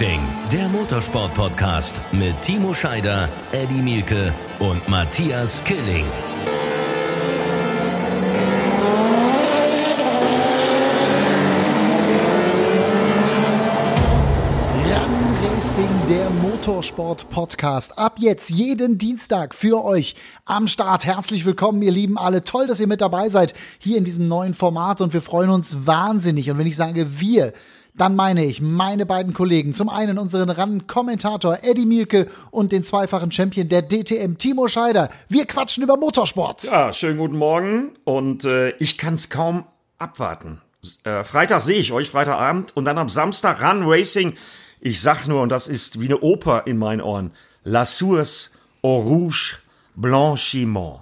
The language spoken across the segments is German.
Racing, der Motorsport-Podcast mit Timo Scheider, Eddie Mielke und Matthias Killing. Racing, der Motorsport-Podcast. Ab jetzt jeden Dienstag für euch am Start. Herzlich willkommen, ihr Lieben alle. Toll, dass ihr mit dabei seid hier in diesem neuen Format und wir freuen uns wahnsinnig. Und wenn ich sage wir, dann meine ich meine beiden Kollegen. Zum einen unseren RAN-Kommentator Eddie Mielke und den zweifachen Champion der DTM, Timo Scheider. Wir quatschen über Motorsport. Ja, schönen guten Morgen und äh, ich kann es kaum abwarten. Äh, Freitag sehe ich euch, Freitagabend und dann am Samstag RAN Racing ich sag nur, und das ist wie eine Oper in meinen Ohren, La Source au Rouge Blanchiment.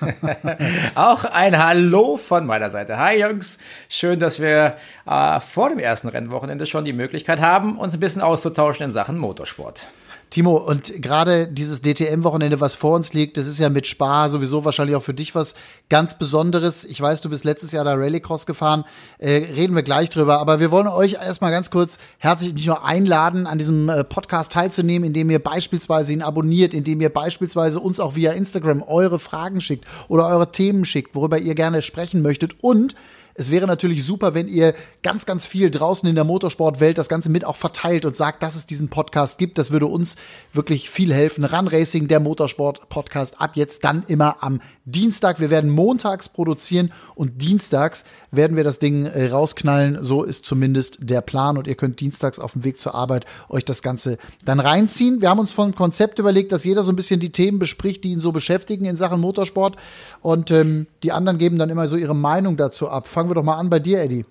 Auch ein Hallo von meiner Seite. Hi Jungs, schön, dass wir äh, vor dem ersten Rennwochenende schon die Möglichkeit haben, uns ein bisschen auszutauschen in Sachen Motorsport. Timo, und gerade dieses DTM-Wochenende, was vor uns liegt, das ist ja mit Spa sowieso wahrscheinlich auch für dich was ganz Besonderes. Ich weiß, du bist letztes Jahr da Rallycross gefahren, äh, reden wir gleich drüber, aber wir wollen euch erstmal ganz kurz herzlich nicht nur einladen, an diesem äh, Podcast teilzunehmen, indem ihr beispielsweise ihn abonniert, indem ihr beispielsweise uns auch via Instagram eure Fragen schickt oder eure Themen schickt, worüber ihr gerne sprechen möchtet. Und es wäre natürlich super, wenn ihr ganz, ganz viel draußen in der Motorsportwelt das Ganze mit auch verteilt und sagt, dass es diesen Podcast gibt. Das würde uns wirklich viel helfen. Run Racing, der Motorsport-Podcast, ab jetzt dann immer am Dienstag. Wir werden montags produzieren und dienstags werden wir das Ding äh, rausknallen. So ist zumindest der Plan und ihr könnt dienstags auf dem Weg zur Arbeit euch das Ganze dann reinziehen. Wir haben uns von Konzept überlegt, dass jeder so ein bisschen die Themen bespricht, die ihn so beschäftigen in Sachen Motorsport und ähm, die anderen geben dann immer so ihre Meinung dazu ab. Fangen wir doch mal an bei dir, Eddie.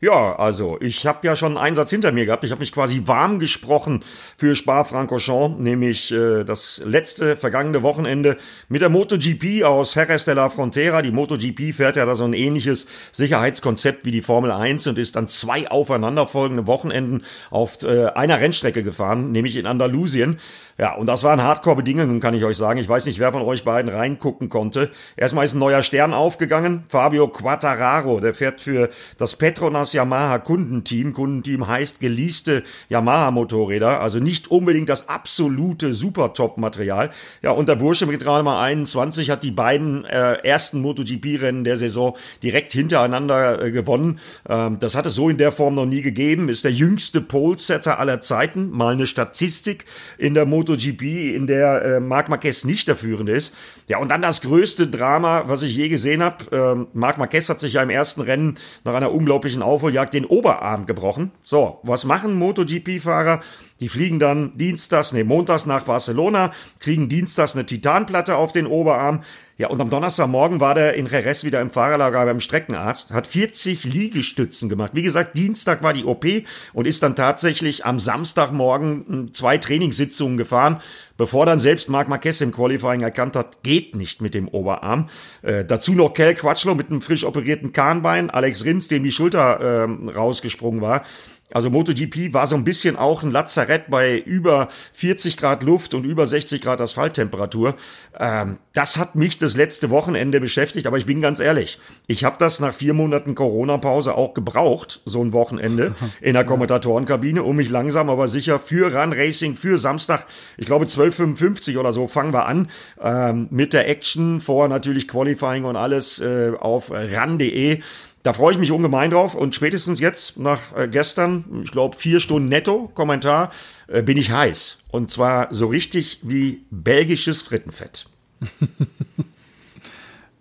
Ja, also ich habe ja schon einen Einsatz hinter mir gehabt. Ich habe mich quasi warm gesprochen für Spa-Francorchamps, nämlich äh, das letzte vergangene Wochenende mit der MotoGP aus Jerez de la Frontera. Die MotoGP fährt ja da so ein ähnliches Sicherheitskonzept wie die Formel 1 und ist dann zwei aufeinanderfolgende Wochenenden auf äh, einer Rennstrecke gefahren, nämlich in Andalusien. Ja, und das waren Hardcore-Bedingungen, kann ich euch sagen. Ich weiß nicht, wer von euch beiden reingucken konnte. Erstmal ist ein neuer Stern aufgegangen. Fabio Quattararo, der fährt für das Petronas Yamaha Kundenteam. Kundenteam heißt geleaste Yamaha Motorräder, also nicht unbedingt das absolute Super-Top-Material. Ja, und der Bursche mit gerade mal 21 hat die beiden äh, ersten MotoGP-Rennen der Saison direkt hintereinander äh, gewonnen. Ähm, das hat es so in der Form noch nie gegeben. Ist der jüngste Pole-Setter aller Zeiten. Mal eine Statistik in der MotoGP in der äh, Marc Marquez nicht der Führende ist. Ja, und dann das größte Drama, was ich je gesehen habe. Ähm, Marc Marquez hat sich ja im ersten Rennen nach einer unglaublichen Aufholjagd den Oberarm gebrochen. So, was machen MotoGP-Fahrer? Die fliegen dann dienstags, nee, montags nach Barcelona, kriegen dienstags eine Titanplatte auf den Oberarm. Ja, und am Donnerstagmorgen war der in Jerez wieder im Fahrerlager beim Streckenarzt, hat 40 Liegestützen gemacht. Wie gesagt, Dienstag war die OP und ist dann tatsächlich am Samstagmorgen hm, zwei Trainingssitzungen gefahren, bevor dann selbst Marc Marquez im Qualifying erkannt hat, geht nicht mit dem Oberarm. Äh, dazu noch Kel Quatschlo mit einem frisch operierten Kahnbein, Alex Rins, dem die Schulter äh, rausgesprungen war. Also MotoGP war so ein bisschen auch ein Lazarett bei über 40 Grad Luft und über 60 Grad Asphalttemperatur. Ähm, das hat mich das letzte Wochenende beschäftigt, aber ich bin ganz ehrlich, ich habe das nach vier Monaten Corona-Pause auch gebraucht, so ein Wochenende in der Kommentatorenkabine, um mich langsam aber sicher für Run Racing, für Samstag, ich glaube 12.55 oder so, fangen wir an ähm, mit der Action, vor natürlich Qualifying und alles äh, auf ran.de. Da freue ich mich ungemein drauf und spätestens jetzt nach äh, gestern, ich glaube vier Stunden netto Kommentar, äh, bin ich heiß. Und zwar so richtig wie belgisches Frittenfett.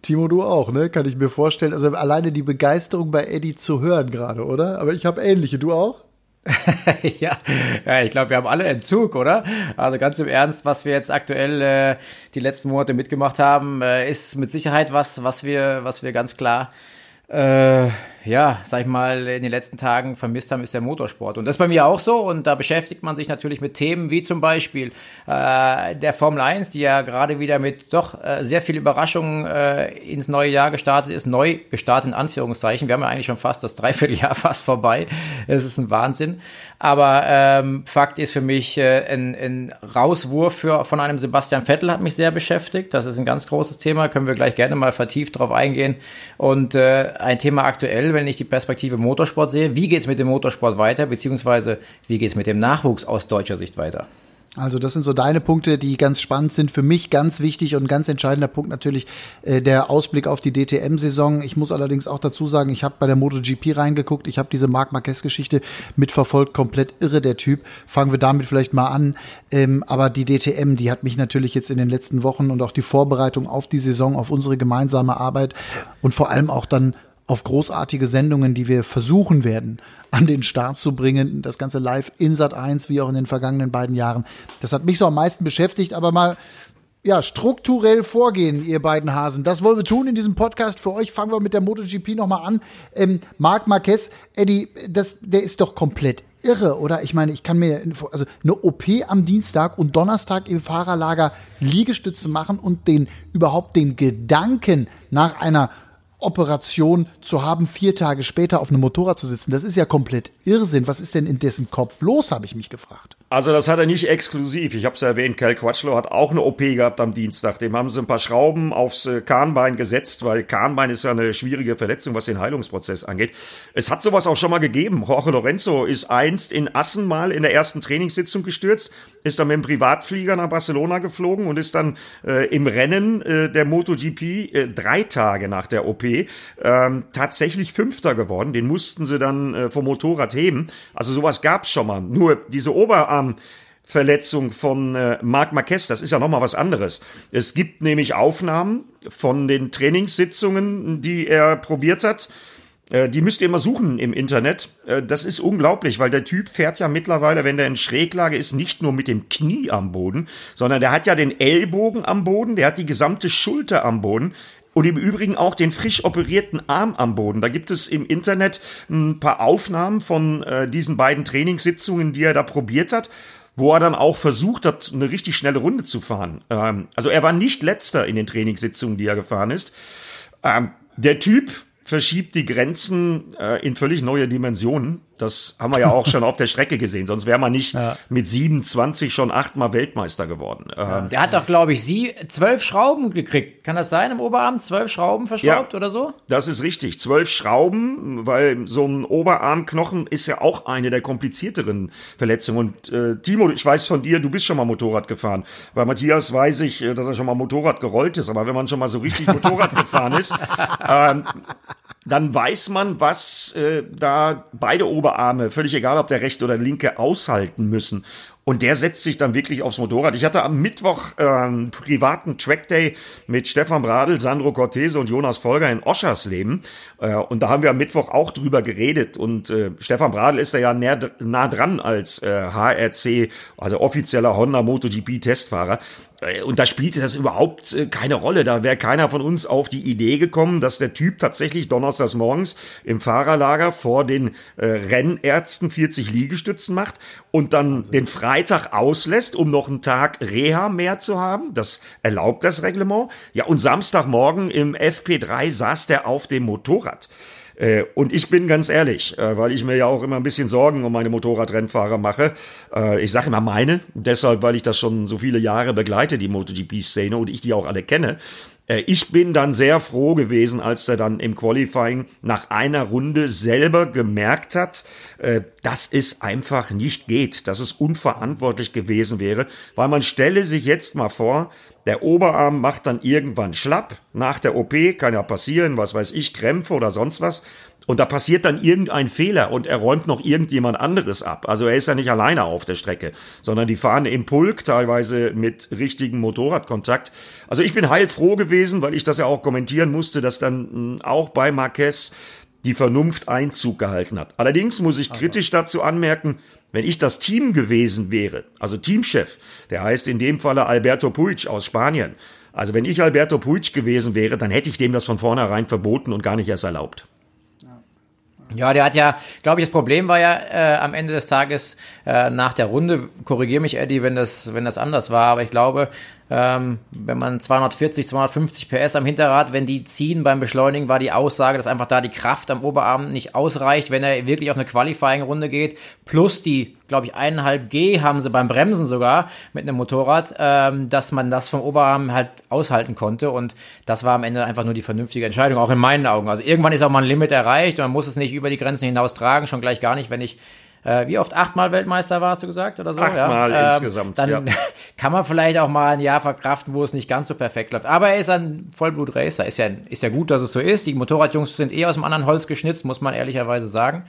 Timo, du auch, ne? Kann ich mir vorstellen. Also alleine die Begeisterung bei Eddie zu hören gerade, oder? Aber ich habe ähnliche. Du auch? ja, ja, ich glaube, wir haben alle Entzug, oder? Also ganz im Ernst, was wir jetzt aktuell äh, die letzten Monate mitgemacht haben, äh, ist mit Sicherheit was, was wir, was wir ganz klar äh, 呃 ja, sag ich mal, in den letzten Tagen vermisst haben, ist der Motorsport. Und das ist bei mir auch so. Und da beschäftigt man sich natürlich mit Themen wie zum Beispiel äh, der Formel 1, die ja gerade wieder mit doch äh, sehr viel Überraschungen äh, ins neue Jahr gestartet ist. Neu gestartet in Anführungszeichen. Wir haben ja eigentlich schon fast das Dreivierteljahr fast vorbei. Es ist ein Wahnsinn. Aber ähm, Fakt ist für mich, äh, ein, ein Rauswurf für, von einem Sebastian Vettel hat mich sehr beschäftigt. Das ist ein ganz großes Thema. Können wir gleich gerne mal vertieft drauf eingehen. Und äh, ein Thema aktuell, wenn ich die Perspektive Motorsport sehe. Wie geht es mit dem Motorsport weiter, beziehungsweise wie geht es mit dem Nachwuchs aus deutscher Sicht weiter? Also das sind so deine Punkte, die ganz spannend sind. Für mich ganz wichtig und ganz entscheidender Punkt natürlich äh, der Ausblick auf die DTM-Saison. Ich muss allerdings auch dazu sagen, ich habe bei der MotoGP reingeguckt. Ich habe diese Marc Marquez-Geschichte mitverfolgt. Komplett irre der Typ. Fangen wir damit vielleicht mal an. Ähm, aber die DTM, die hat mich natürlich jetzt in den letzten Wochen und auch die Vorbereitung auf die Saison, auf unsere gemeinsame Arbeit und vor allem auch dann auf großartige Sendungen, die wir versuchen werden, an den Start zu bringen. Das Ganze live in Sat 1, wie auch in den vergangenen beiden Jahren. Das hat mich so am meisten beschäftigt, aber mal ja, strukturell vorgehen, ihr beiden Hasen. Das wollen wir tun in diesem Podcast. Für euch fangen wir mit der MotoGP nochmal an. Ähm, Marc Marquez, Eddie, das, der ist doch komplett irre, oder? Ich meine, ich kann mir, also eine OP am Dienstag und Donnerstag im Fahrerlager Liegestütze machen und den, überhaupt den Gedanken nach einer Operation zu haben, vier Tage später auf einem Motorrad zu sitzen. Das ist ja komplett Irrsinn. Was ist denn in dessen Kopf los, habe ich mich gefragt. Also das hat er nicht exklusiv. Ich habe es erwähnt, Cal Quatschlow hat auch eine OP gehabt am Dienstag. Dem haben sie ein paar Schrauben aufs äh, Kahnbein gesetzt, weil Kahnbein ist ja eine schwierige Verletzung, was den Heilungsprozess angeht. Es hat sowas auch schon mal gegeben. Jorge Lorenzo ist einst in Assen mal in der ersten Trainingssitzung gestürzt, ist dann mit dem Privatflieger nach Barcelona geflogen und ist dann äh, im Rennen äh, der MotoGP äh, drei Tage nach der OP ähm, tatsächlich Fünfter geworden. Den mussten sie dann äh, vom Motorrad heben. Also sowas gab's schon mal. Nur diese Oberarm Verletzung von äh, Marc Marquez, das ist ja nochmal was anderes. Es gibt nämlich Aufnahmen von den Trainingssitzungen, die er probiert hat. Äh, die müsst ihr immer suchen im Internet. Äh, das ist unglaublich, weil der Typ fährt ja mittlerweile, wenn der in Schräglage ist, nicht nur mit dem Knie am Boden, sondern der hat ja den Ellbogen am Boden, der hat die gesamte Schulter am Boden und im Übrigen auch den frisch operierten Arm am Boden. Da gibt es im Internet ein paar Aufnahmen von äh, diesen beiden Trainingssitzungen, die er da probiert hat wo er dann auch versucht hat, eine richtig schnelle Runde zu fahren. Ähm, also er war nicht letzter in den Trainingssitzungen, die er gefahren ist. Ähm, der Typ verschiebt die Grenzen äh, in völlig neue Dimensionen. Das haben wir ja auch schon auf der Strecke gesehen. Sonst wäre man nicht ja. mit 27 schon achtmal Weltmeister geworden. Ähm, der hat doch, glaube ich, sie zwölf Schrauben gekriegt. Kann das sein im Oberarm? Zwölf Schrauben verschraubt ja, oder so? Das ist richtig. Zwölf Schrauben, weil so ein Oberarmknochen ist ja auch eine der komplizierteren Verletzungen. Und äh, Timo, ich weiß von dir, du bist schon mal Motorrad gefahren. Bei Matthias weiß ich, äh, dass er schon mal Motorrad gerollt ist. Aber wenn man schon mal so richtig Motorrad gefahren ist, ähm, dann weiß man, was äh, da beide Oberarme, völlig egal ob der rechte oder linke, aushalten müssen. Und der setzt sich dann wirklich aufs Motorrad. Ich hatte am Mittwoch äh, einen privaten Trackday mit Stefan Bradl, Sandro Cortese und Jonas Folger in Oschersleben. Äh, und da haben wir am Mittwoch auch drüber geredet. Und äh, Stefan Bradl ist da ja näher, nah dran als äh, HRC, also offizieller Honda MotoGP Testfahrer. Äh, und da spielte das überhaupt äh, keine Rolle. Da wäre keiner von uns auf die Idee gekommen, dass der Typ tatsächlich donnerstags morgens im Fahrerlager vor den äh, Rennärzten 40 Liegestützen macht und dann Wahnsinn. den Freitag auslässt, um noch einen Tag Reha mehr zu haben. Das erlaubt das Reglement. Ja, und Samstagmorgen im FP3 saß der auf dem Motorrad. Äh, und ich bin ganz ehrlich, äh, weil ich mir ja auch immer ein bisschen Sorgen um meine Motorradrennfahrer mache. Äh, ich sage immer meine, deshalb, weil ich das schon so viele Jahre begleite, die MotoGP-Szene und ich die auch alle kenne. Ich bin dann sehr froh gewesen, als er dann im Qualifying nach einer Runde selber gemerkt hat, dass es einfach nicht geht, dass es unverantwortlich gewesen wäre, weil man stelle sich jetzt mal vor, der Oberarm macht dann irgendwann schlapp. Nach der OP kann ja passieren, was weiß ich, Krämpfe oder sonst was. Und da passiert dann irgendein Fehler und er räumt noch irgendjemand anderes ab. Also er ist ja nicht alleine auf der Strecke, sondern die fahren im Pulk, teilweise mit richtigem Motorradkontakt. Also ich bin heilfroh gewesen, weil ich das ja auch kommentieren musste, dass dann hm, auch bei Marquez die Vernunft Einzug gehalten hat. Allerdings muss ich kritisch dazu anmerken, wenn ich das Team gewesen wäre, also Teamchef, der heißt in dem Falle Alberto Puig aus Spanien. Also wenn ich Alberto Puig gewesen wäre, dann hätte ich dem das von vornherein verboten und gar nicht erst erlaubt. Ja, der hat ja, glaube ich, das Problem war ja äh, am Ende des Tages äh, nach der Runde, korrigiere mich Eddie, wenn das, wenn das anders war, aber ich glaube, Ähm, wenn man 240, 250 PS am Hinterrad, wenn die ziehen beim Beschleunigen, war die Aussage, dass einfach da die Kraft am Oberarm nicht ausreicht, wenn er wirklich auf eine Qualifying-Runde geht. Plus die, glaube ich, eineinhalb G haben sie beim Bremsen sogar mit einem Motorrad, ähm, dass man das vom Oberarm halt aushalten konnte. Und das war am Ende einfach nur die vernünftige Entscheidung, auch in meinen Augen. Also irgendwann ist auch mal ein Limit erreicht und man muss es nicht über die Grenzen hinaus tragen, schon gleich gar nicht, wenn ich äh, wie oft achtmal Weltmeister warst du gesagt oder so? Achtmal ja? Ähm, insgesamt. Dann ja. kann man vielleicht auch mal ein Jahr verkraften, wo es nicht ganz so perfekt läuft. Aber er ist ein Vollblut-Racer. Ist ja, ist ja gut, dass es so ist. Die Motorradjungs sind eh aus dem anderen Holz geschnitzt, muss man ehrlicherweise sagen.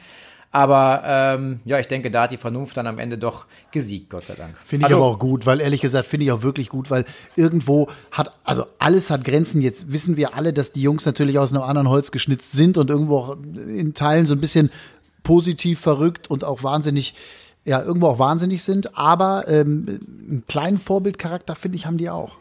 Aber ähm, ja, ich denke, da hat die Vernunft dann am Ende doch gesiegt, Gott sei Dank. Finde ich also, aber auch gut, weil ehrlich gesagt finde ich auch wirklich gut, weil irgendwo hat, also alles hat Grenzen. Jetzt wissen wir alle, dass die Jungs natürlich aus einem anderen Holz geschnitzt sind und irgendwo auch in Teilen so ein bisschen positiv verrückt und auch wahnsinnig, ja, irgendwo auch wahnsinnig sind. Aber ähm, einen kleinen Vorbildcharakter, finde ich, haben die auch.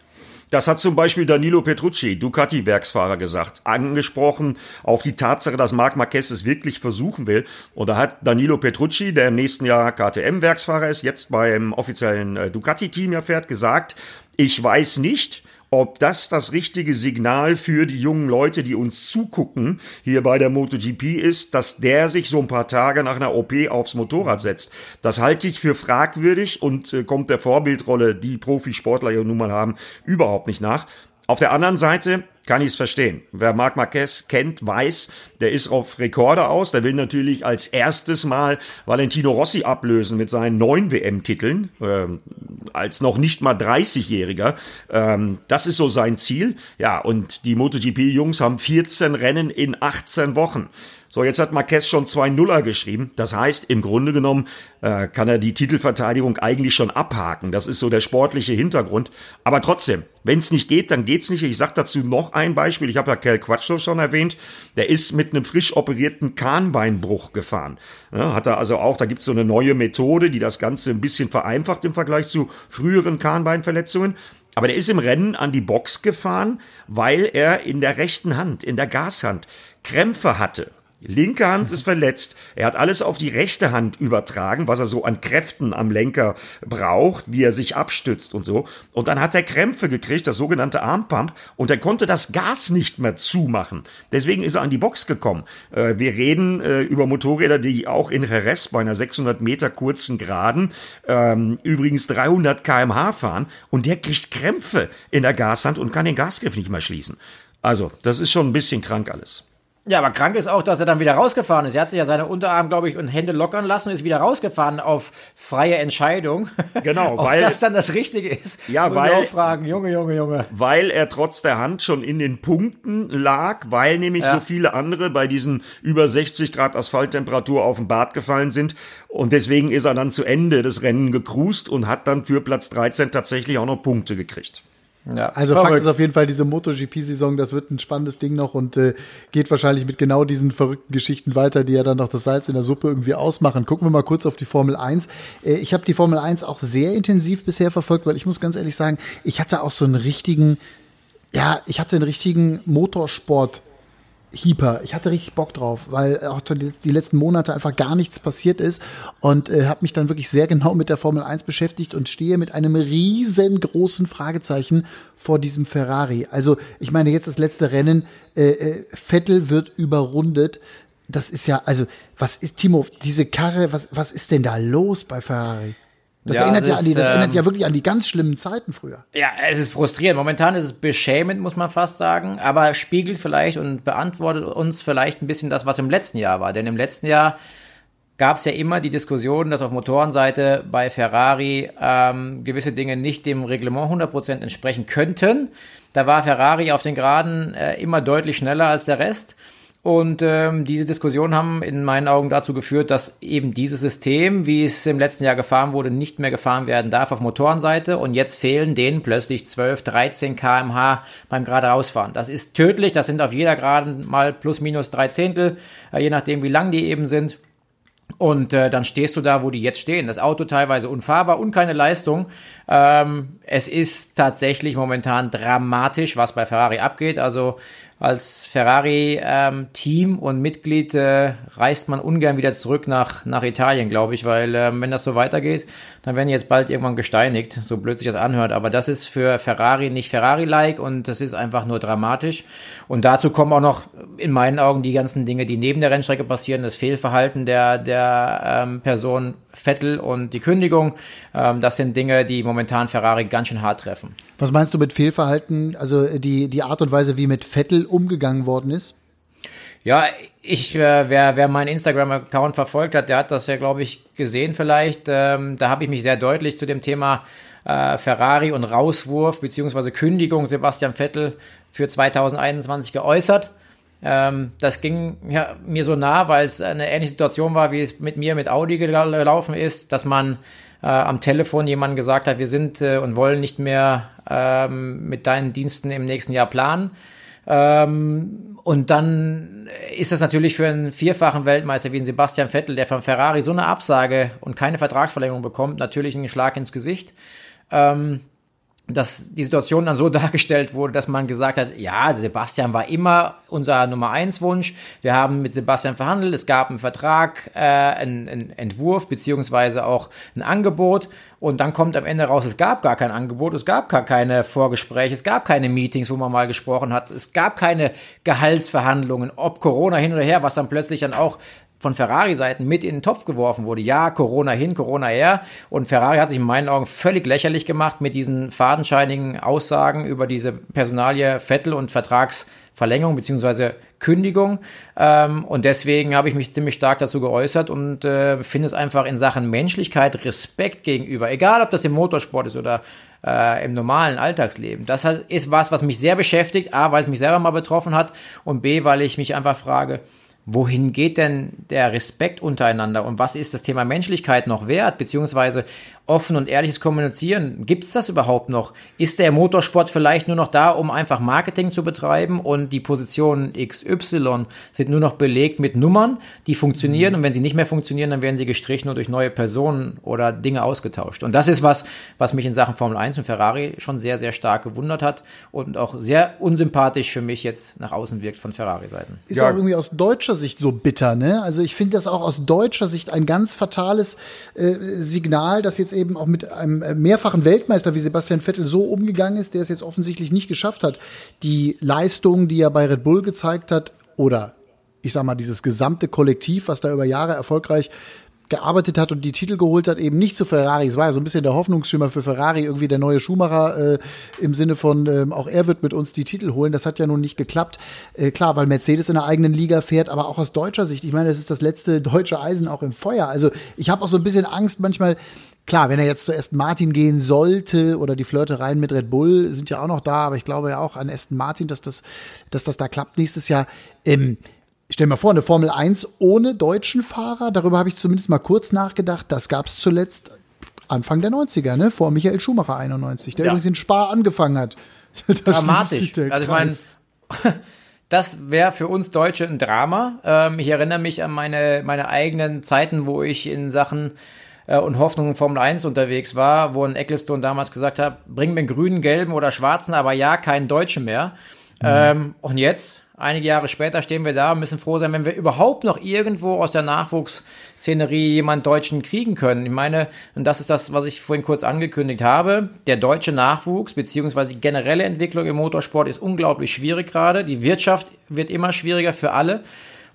Das hat zum Beispiel Danilo Petrucci, Ducati-Werksfahrer, gesagt, angesprochen auf die Tatsache, dass Marc Marquez es wirklich versuchen will. Und da hat Danilo Petrucci, der im nächsten Jahr KTM-Werksfahrer ist, jetzt beim offiziellen äh, Ducati-Team ja fährt, gesagt, ich weiß nicht, ob das das richtige Signal für die jungen Leute, die uns zugucken, hier bei der MotoGP ist, dass der sich so ein paar Tage nach einer OP aufs Motorrad setzt. Das halte ich für fragwürdig und äh, kommt der Vorbildrolle, die Profisportler ja nun mal haben, überhaupt nicht nach. Auf der anderen Seite kann ich es verstehen. Wer Marc Marquez kennt, weiß, der ist auf Rekorde aus. Der will natürlich als erstes Mal Valentino Rossi ablösen mit seinen neun WM-Titeln, ähm, als noch nicht mal 30-Jähriger. Ähm, das ist so sein Ziel. Ja, und die MotoGP-Jungs haben 14 Rennen in 18 Wochen. So, jetzt hat Marquez schon zwei Nuller geschrieben. Das heißt, im Grunde genommen äh, kann er die Titelverteidigung eigentlich schon abhaken. Das ist so der sportliche Hintergrund. Aber trotzdem, wenn es nicht geht, dann geht's nicht. Ich sag dazu noch ein Beispiel. Ich habe ja Kel Quatschlow schon erwähnt. Der ist mit einem frisch operierten Kahnbeinbruch gefahren. Ja, hat er also auch, da gibt's so eine neue Methode, die das Ganze ein bisschen vereinfacht im Vergleich zu früheren Kahnbeinverletzungen. Aber der ist im Rennen an die Box gefahren, weil er in der rechten Hand, in der Gashand, Krämpfe hatte. Linke Hand ist verletzt. Er hat alles auf die rechte Hand übertragen, was er so an Kräften am Lenker braucht, wie er sich abstützt und so. Und dann hat er Krämpfe gekriegt, das sogenannte Armpump, und er konnte das Gas nicht mehr zumachen. Deswegen ist er an die Box gekommen. Äh, wir reden äh, über Motorräder, die auch in Jerez bei einer 600 Meter kurzen Geraden ähm, übrigens 300 kmh fahren und der kriegt Krämpfe in der Gashand und kann den Gasgriff nicht mehr schließen. Also, das ist schon ein bisschen krank alles. Ja, aber krank ist auch, dass er dann wieder rausgefahren ist. Er hat sich ja seine Unterarm, glaube ich, und Hände lockern lassen und ist wieder rausgefahren auf freie Entscheidung. Genau, weil das dann das Richtige ist. Ja, weil auch fragen, Junge, Junge, Junge. Weil er trotz der Hand schon in den Punkten lag, weil nämlich ja. so viele andere bei diesen über 60 Grad Asphalttemperatur auf dem Bad gefallen sind und deswegen ist er dann zu Ende des Rennen gekrust und hat dann für Platz 13 tatsächlich auch noch Punkte gekriegt. Ja, also verrückt. Fakt ist auf jeden Fall diese MotoGP-Saison, das wird ein spannendes Ding noch und äh, geht wahrscheinlich mit genau diesen verrückten Geschichten weiter, die ja dann noch das Salz in der Suppe irgendwie ausmachen. Gucken wir mal kurz auf die Formel 1. Äh, ich habe die Formel 1 auch sehr intensiv bisher verfolgt, weil ich muss ganz ehrlich sagen, ich hatte auch so einen richtigen, ja, ich hatte einen richtigen Motorsport- Hyper. Ich hatte richtig Bock drauf, weil auch die letzten Monate einfach gar nichts passiert ist und äh, habe mich dann wirklich sehr genau mit der Formel 1 beschäftigt und stehe mit einem riesengroßen Fragezeichen vor diesem Ferrari. Also ich meine jetzt das letzte Rennen, äh, äh, Vettel wird überrundet. Das ist ja, also was ist, Timo, diese Karre, was, was ist denn da los bei Ferrari? Das, ja, erinnert, das ja an die, das ähm, erinnert ja wirklich an die ganz schlimmen Zeiten früher. Ja, es ist frustrierend. Momentan ist es beschämend, muss man fast sagen, aber spiegelt vielleicht und beantwortet uns vielleicht ein bisschen das, was im letzten Jahr war. Denn im letzten Jahr gab es ja immer die Diskussion, dass auf Motorenseite bei Ferrari ähm, gewisse Dinge nicht dem Reglement 100% entsprechen könnten. Da war Ferrari auf den Geraden äh, immer deutlich schneller als der Rest. Und ähm, diese Diskussionen haben in meinen Augen dazu geführt, dass eben dieses System, wie es im letzten Jahr gefahren wurde, nicht mehr gefahren werden darf auf Motorenseite. Und jetzt fehlen denen plötzlich 12, 13 kmh beim gerade rausfahren. Das ist tödlich. Das sind auf jeder Geraden mal plus minus drei Zehntel, äh, je nachdem, wie lang die eben sind. Und äh, dann stehst du da, wo die jetzt stehen. Das Auto teilweise unfahrbar und keine Leistung. Ähm, es ist tatsächlich momentan dramatisch, was bei Ferrari abgeht. Also als Ferrari-Team ähm, und Mitglied äh, reist man ungern wieder zurück nach, nach Italien, glaube ich, weil ähm, wenn das so weitergeht, dann werden jetzt bald irgendwann gesteinigt, so blöd sich das anhört. Aber das ist für Ferrari nicht Ferrari-like und das ist einfach nur dramatisch. Und dazu kommen auch noch in meinen Augen die ganzen Dinge, die neben der Rennstrecke passieren, das Fehlverhalten der, der ähm, Person Vettel und die Kündigung. Ähm, das sind Dinge, die momentan Ferrari ganz schön hart treffen. Was meinst du mit Fehlverhalten? Also die, die Art und Weise, wie mit Vettel umgegangen worden ist? Ja, ich, äh, wer, wer meinen Instagram-Account verfolgt hat, der hat das ja, glaube ich, gesehen vielleicht. Ähm, da habe ich mich sehr deutlich zu dem Thema äh, Ferrari und Rauswurf beziehungsweise Kündigung Sebastian Vettel für 2021 geäußert. Ähm, das ging ja, mir so nah, weil es eine ähnliche Situation war, wie es mit mir mit Audi gelaufen ist, dass man äh, am Telefon jemand gesagt hat, wir sind äh, und wollen nicht mehr ähm, mit deinen Diensten im nächsten Jahr planen. Ähm, und dann ist das natürlich für einen vierfachen Weltmeister wie Sebastian Vettel, der von Ferrari so eine Absage und keine Vertragsverlängerung bekommt, natürlich ein Schlag ins Gesicht. Ähm, dass die Situation dann so dargestellt wurde, dass man gesagt hat, ja, Sebastian war immer unser Nummer eins Wunsch. Wir haben mit Sebastian verhandelt, es gab einen Vertrag, äh, einen, einen Entwurf beziehungsweise auch ein Angebot und dann kommt am Ende raus, es gab gar kein Angebot, es gab gar keine Vorgespräche, es gab keine Meetings, wo man mal gesprochen hat, es gab keine Gehaltsverhandlungen, ob Corona hin oder her, was dann plötzlich dann auch von Ferrari-Seiten mit in den Topf geworfen wurde. Ja, Corona hin, Corona her. Und Ferrari hat sich in meinen Augen völlig lächerlich gemacht mit diesen fadenscheinigen Aussagen über diese Personalie Vettel und Vertragsverlängerung beziehungsweise Kündigung. Ähm, und deswegen habe ich mich ziemlich stark dazu geäußert und äh, finde es einfach in Sachen Menschlichkeit, Respekt gegenüber, egal ob das im Motorsport ist oder äh, im normalen Alltagsleben. Das ist was, was mich sehr beschäftigt. A, weil es mich selber mal betroffen hat und B, weil ich mich einfach frage, wohin geht denn der Respekt untereinander und was ist das Thema Menschlichkeit noch wert, beziehungsweise offen und ehrliches Kommunizieren. Gibt es das überhaupt noch? Ist der Motorsport vielleicht nur noch da, um einfach Marketing zu betreiben und die Positionen XY sind nur noch belegt mit Nummern, die funktionieren mhm. und wenn sie nicht mehr funktionieren, dann werden sie gestrichen und durch neue Personen oder Dinge ausgetauscht. Und das ist was, was mich in Sachen Formel 1 und Ferrari schon sehr, sehr stark gewundert hat und auch sehr unsympathisch für mich jetzt nach außen wirkt von Ferrari-Seiten. Ist ja. auch irgendwie aus deutscher Sicht so bitter, ne? Also ich finde das auch aus deutscher Sicht ein ganz fatales äh, Signal, dass jetzt eben auch mit einem äh, mehrfachen Weltmeister wie Sebastian Vettel so umgegangen ist, der es jetzt offensichtlich nicht geschafft hat, die Leistung, die er bei Red Bull gezeigt hat, oder ich sag mal, dieses gesamte Kollektiv, was da über Jahre erfolgreich gearbeitet hat und die Titel geholt hat, eben nicht zu Ferrari. Es war ja so ein bisschen der Hoffnungsschimmer für Ferrari, irgendwie der neue Schumacher äh, im Sinne von, ähm, auch er wird mit uns die Titel holen. Das hat ja nun nicht geklappt. Äh, klar, weil Mercedes in der eigenen Liga fährt, aber auch aus deutscher Sicht. Ich meine, es ist das letzte deutsche Eisen auch im Feuer. Also ich habe auch so ein bisschen Angst manchmal, Klar, wenn er jetzt zu Aston Martin gehen sollte oder die Flirtereien mit Red Bull sind ja auch noch da, aber ich glaube ja auch an Aston Martin, dass das, dass das da klappt nächstes Jahr. Ähm, stell mir vor, eine Formel 1 ohne deutschen Fahrer, darüber habe ich zumindest mal kurz nachgedacht. Das gab es zuletzt Anfang der 90er, ne? Vor Michael Schumacher 91, der ja. übrigens in Spar angefangen hat. Dramatisch. Also ich meine, das wäre für uns Deutsche ein Drama. Ähm, ich erinnere mich an meine, meine eigenen Zeiten, wo ich in Sachen äh, und Hoffnung in Formel 1 unterwegs war, wo ein Ecclestone damals gesagt hat, bring mir einen grünen, gelben oder schwarzen, aber ja, keinen Deutschen mehr. Mhm. Ähm, und jetzt, einige Jahre später, stehen wir da und müssen froh sein, wenn wir überhaupt noch irgendwo aus der Nachwuchsszenerie jemanden Deutschen kriegen können. Ich meine, und das ist das, was ich vorhin kurz angekündigt habe, der deutsche Nachwuchs beziehungsweise die generelle Entwicklung im Motorsport ist unglaublich schwierig gerade. Die Wirtschaft wird immer schwieriger für alle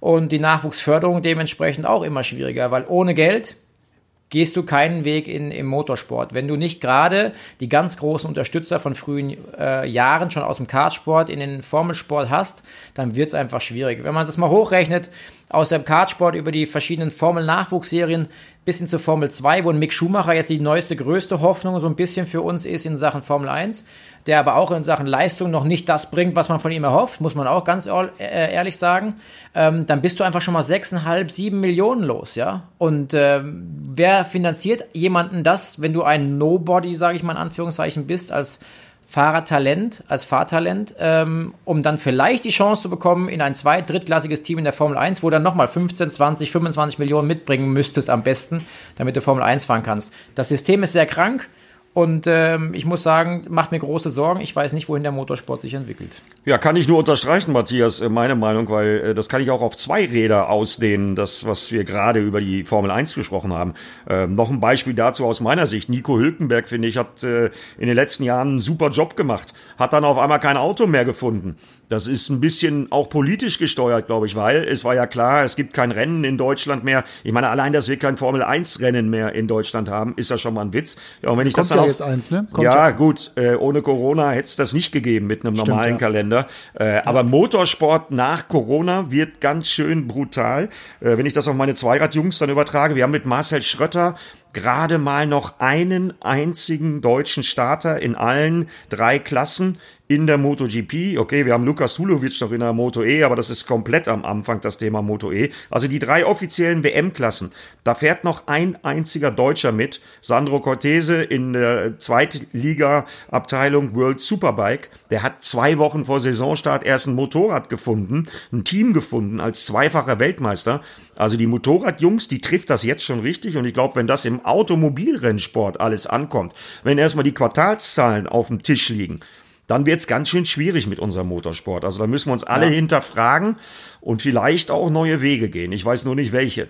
und die Nachwuchsförderung dementsprechend auch immer schwieriger, weil ohne Geld gehst du keinen Weg in, im Motorsport. Wenn du nicht gerade die ganz großen Unterstützer von frühen äh, Jahren schon aus dem Kartsport in den Formelsport hast, dann wird es einfach schwierig. Wenn man das mal hochrechnet, aus dem Kartsport über die verschiedenen Formel-Nachwuchsserien bis hin zur Formel 2, wo Mick Schumacher jetzt die neueste, größte Hoffnung so ein bisschen für uns ist in Sachen Formel 1, der aber auch in Sachen Leistung noch nicht das bringt, was man von ihm erhofft, muss man auch ganz äh, ehrlich sagen, ähm, dann bist du einfach schon mal 6,5, 7 Millionen los, ja. Und ähm, wer finanziert jemanden das, wenn du ein Nobody, sage ich mal in Anführungszeichen, bist, als Fahrertalent, als Fahrtalent, ähm, um dann vielleicht die Chance zu bekommen in ein zweit-, drittklassiges Team in der Formel 1, wo dann nochmal 15, 20, 25 Millionen mitbringen müsstest am besten, damit du Formel 1 fahren kannst. Das System ist sehr krank Und ähm, ich muss sagen, macht mir große Sorgen. Ich weiß nicht, wohin der Motorsport sich entwickelt. Ja, kann ich nur unterstreichen, Matthias, äh, meine Meinung, weil äh, das kann ich auch auf zwei Räder ausdehnen, das, was wir gerade über die Formel 1 gesprochen haben. Ähm, noch ein Beispiel dazu aus meiner Sicht. Nico Hülkenberg, finde ich, hat äh, in den letzten Jahren einen super Job gemacht, hat dann auf einmal kein Auto mehr gefunden. Das ist ein bisschen auch politisch gesteuert, glaube ich, weil es war ja klar, es gibt kein Rennen in Deutschland mehr. Ich meine, allein, dass wir kein Formel 1 Rennen mehr in Deutschland haben, ist ja schon mal ein Witz. Ja, und wenn ich Kommt das dann ja auch, jetzt eins, ne? Kommt ja, eins. gut, äh, ohne Corona hätte es das nicht gegeben mit einem Stimmt, normalen ja. Kalender. Äh, Aber Motorsport nach Corona wird ganz schön brutal. Äh, wenn ich das auf meine Zweiradjungs dann übertrage, wir haben mit Marcel Schrötter gerade mal noch einen einzigen deutschen Starter in allen drei Klassen in der MotoGP. Okay, wir haben Lukas Tulovic noch in der Moto E, aber das ist komplett am Anfang das Thema Moto E. Also die drei offiziellen WM-Klassen. Da fährt noch ein einziger Deutscher mit. Sandro Cortese in der Zweitliga-Abteilung World Superbike. Der hat zwei Wochen vor Saisonstart erst ein Motorrad gefunden, ein Team gefunden als zweifacher Weltmeister. Also die Motorradjungs, die trifft das jetzt schon richtig und ich glaube, wenn das im Automobilrennsport alles ankommt, wenn erstmal die Quartalszahlen auf dem Tisch liegen, dann wird's ganz schön schwierig mit unserem Motorsport. Also da müssen wir uns alle hinterfragen und vielleicht auch neue Wege gehen. Ich weiß nur nicht welche.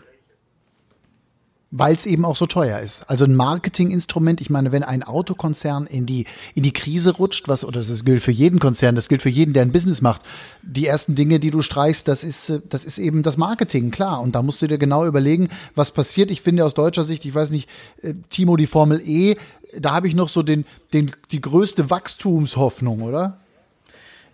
Weil es eben auch so teuer ist. Also ein Marketinginstrument, ich meine, wenn ein Autokonzern in die, in die Krise rutscht, was, oder das gilt für jeden Konzern, das gilt für jeden, der ein Business macht, die ersten Dinge, die du streichst, das ist, das ist eben das Marketing, klar. Und da musst du dir genau überlegen, was passiert. Ich finde aus deutscher Sicht, ich weiß nicht, äh, Timo, die Formel E, da habe ich noch so den, den, die größte Wachstumshoffnung, oder?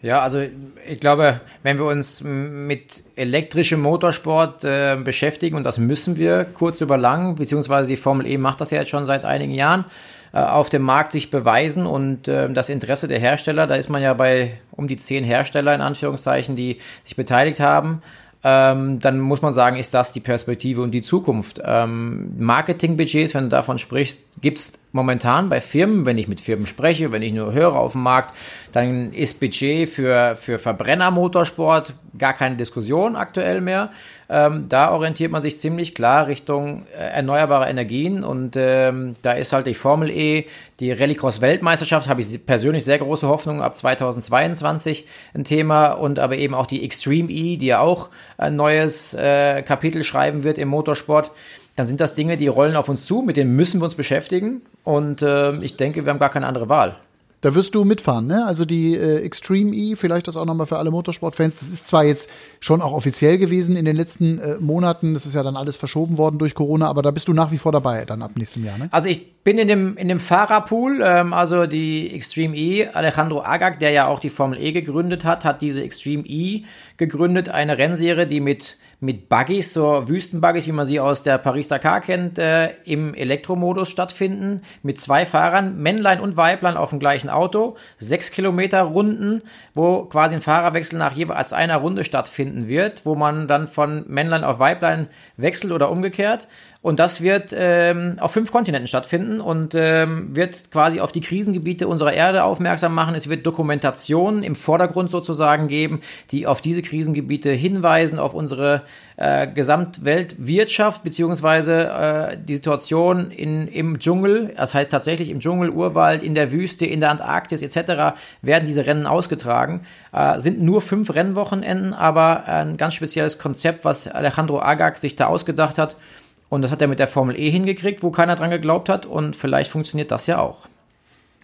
Ja, also ich glaube, wenn wir uns mit elektrischem Motorsport äh, beschäftigen, und das müssen wir kurz über lang, beziehungsweise die Formel E macht das ja jetzt schon seit einigen Jahren, äh, auf dem Markt sich beweisen und äh, das Interesse der Hersteller, da ist man ja bei um die zehn Hersteller in Anführungszeichen, die sich beteiligt haben. Ähm, dann muss man sagen, ist das die Perspektive und die Zukunft. Ähm, Marketingbudgets, wenn du davon sprichst, gibt's momentan bei Firmen, wenn ich mit Firmen spreche, wenn ich nur höre auf dem Markt, dann ist Budget für, für Verbrennermotorsport gar keine Diskussion aktuell mehr. Ähm, da orientiert man sich ziemlich klar Richtung äh, erneuerbare Energien und ähm, da ist halt die Formel E, die Rallycross-Weltmeisterschaft, habe ich persönlich sehr große Hoffnung ab 2022 ein Thema und aber eben auch die Extreme E, die ja auch ein neues äh, Kapitel schreiben wird im Motorsport dann sind das Dinge, die rollen auf uns zu, mit denen müssen wir uns beschäftigen. Und äh, ich denke, wir haben gar keine andere Wahl. Da wirst du mitfahren, ne? Also die äh, Extreme E, vielleicht das auch nochmal für alle Motorsportfans. Das ist zwar jetzt schon auch offiziell gewesen in den letzten äh, Monaten, das ist ja dann alles verschoben worden durch Corona, aber da bist du nach wie vor dabei dann ab nächstem Jahr, ne? Also ich bin in dem, in dem Fahrerpool, ähm, also die Extreme E, Alejandro Agag, der ja auch die Formel E gegründet hat, hat diese Extreme E gegründet, eine Rennserie, die mit mit Buggies, so Wüstenbuggies, wie man sie aus der Paris-Dakar kennt, äh, im Elektromodus stattfinden. Mit zwei Fahrern, Männlein und Weiblein auf dem gleichen Auto. Sechs Kilometer Runden, wo quasi ein Fahrerwechsel nach jeweils einer Runde stattfinden wird, wo man dann von Männlein auf Weiblein wechselt oder umgekehrt. Und das wird ähm, auf fünf Kontinenten stattfinden und ähm, wird quasi auf die Krisengebiete unserer Erde aufmerksam machen. Es wird Dokumentationen im Vordergrund sozusagen geben, die auf diese Krisengebiete hinweisen, auf unsere äh, Gesamtweltwirtschaft beziehungsweise äh, die Situation in, im Dschungel, das heißt tatsächlich im Dschungel, Urwald, in der Wüste, in der Antarktis etc. werden diese Rennen ausgetragen. Äh, sind nur fünf Rennwochenenden, aber ein ganz spezielles Konzept, was Alejandro Agag sich da ausgedacht hat. Und das hat er mit der Formel E hingekriegt, wo keiner dran geglaubt hat. Und vielleicht funktioniert das ja auch.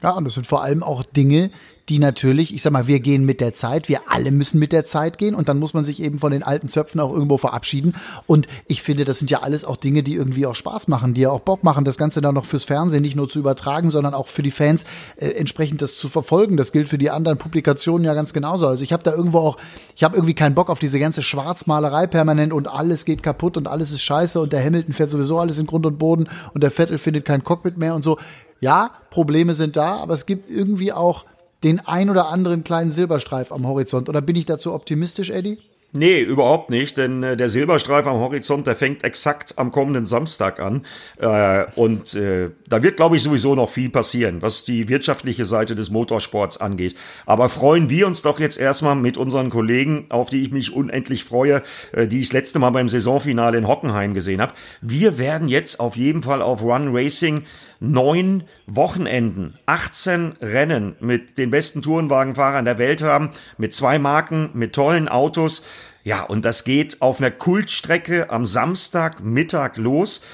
Ja, und das sind vor allem auch Dinge, die natürlich, ich sag mal, wir gehen mit der Zeit, wir alle müssen mit der Zeit gehen und dann muss man sich eben von den alten Zöpfen auch irgendwo verabschieden. Und ich finde, das sind ja alles auch Dinge, die irgendwie auch Spaß machen, die ja auch Bock machen, das Ganze dann noch fürs Fernsehen nicht nur zu übertragen, sondern auch für die Fans äh, entsprechend das zu verfolgen. Das gilt für die anderen Publikationen ja ganz genauso. Also ich habe da irgendwo auch, ich habe irgendwie keinen Bock auf diese ganze Schwarzmalerei permanent und alles geht kaputt und alles ist scheiße und der Hamilton fährt sowieso alles in Grund und Boden und der Vettel findet kein Cockpit mehr und so. Ja, Probleme sind da, aber es gibt irgendwie auch den ein oder anderen kleinen Silberstreif am Horizont. Oder bin ich dazu optimistisch, Eddie? Nee, überhaupt nicht, denn äh, der Silberstreif am Horizont, der fängt exakt am kommenden Samstag an. Äh, und äh, da wird, glaube ich, sowieso noch viel passieren, was die wirtschaftliche Seite des Motorsports angeht. Aber freuen wir uns doch jetzt erstmal mit unseren Kollegen, auf die ich mich unendlich freue, äh, die ich das letzte Mal beim Saisonfinale in Hockenheim gesehen habe. Wir werden jetzt auf jeden Fall auf Run Racing neun Wochenenden, 18 Rennen mit den besten Tourenwagenfahrern der Welt haben, mit zwei Marken, mit tollen Autos. Ja, und das geht auf einer Kultstrecke am Samstagmittag los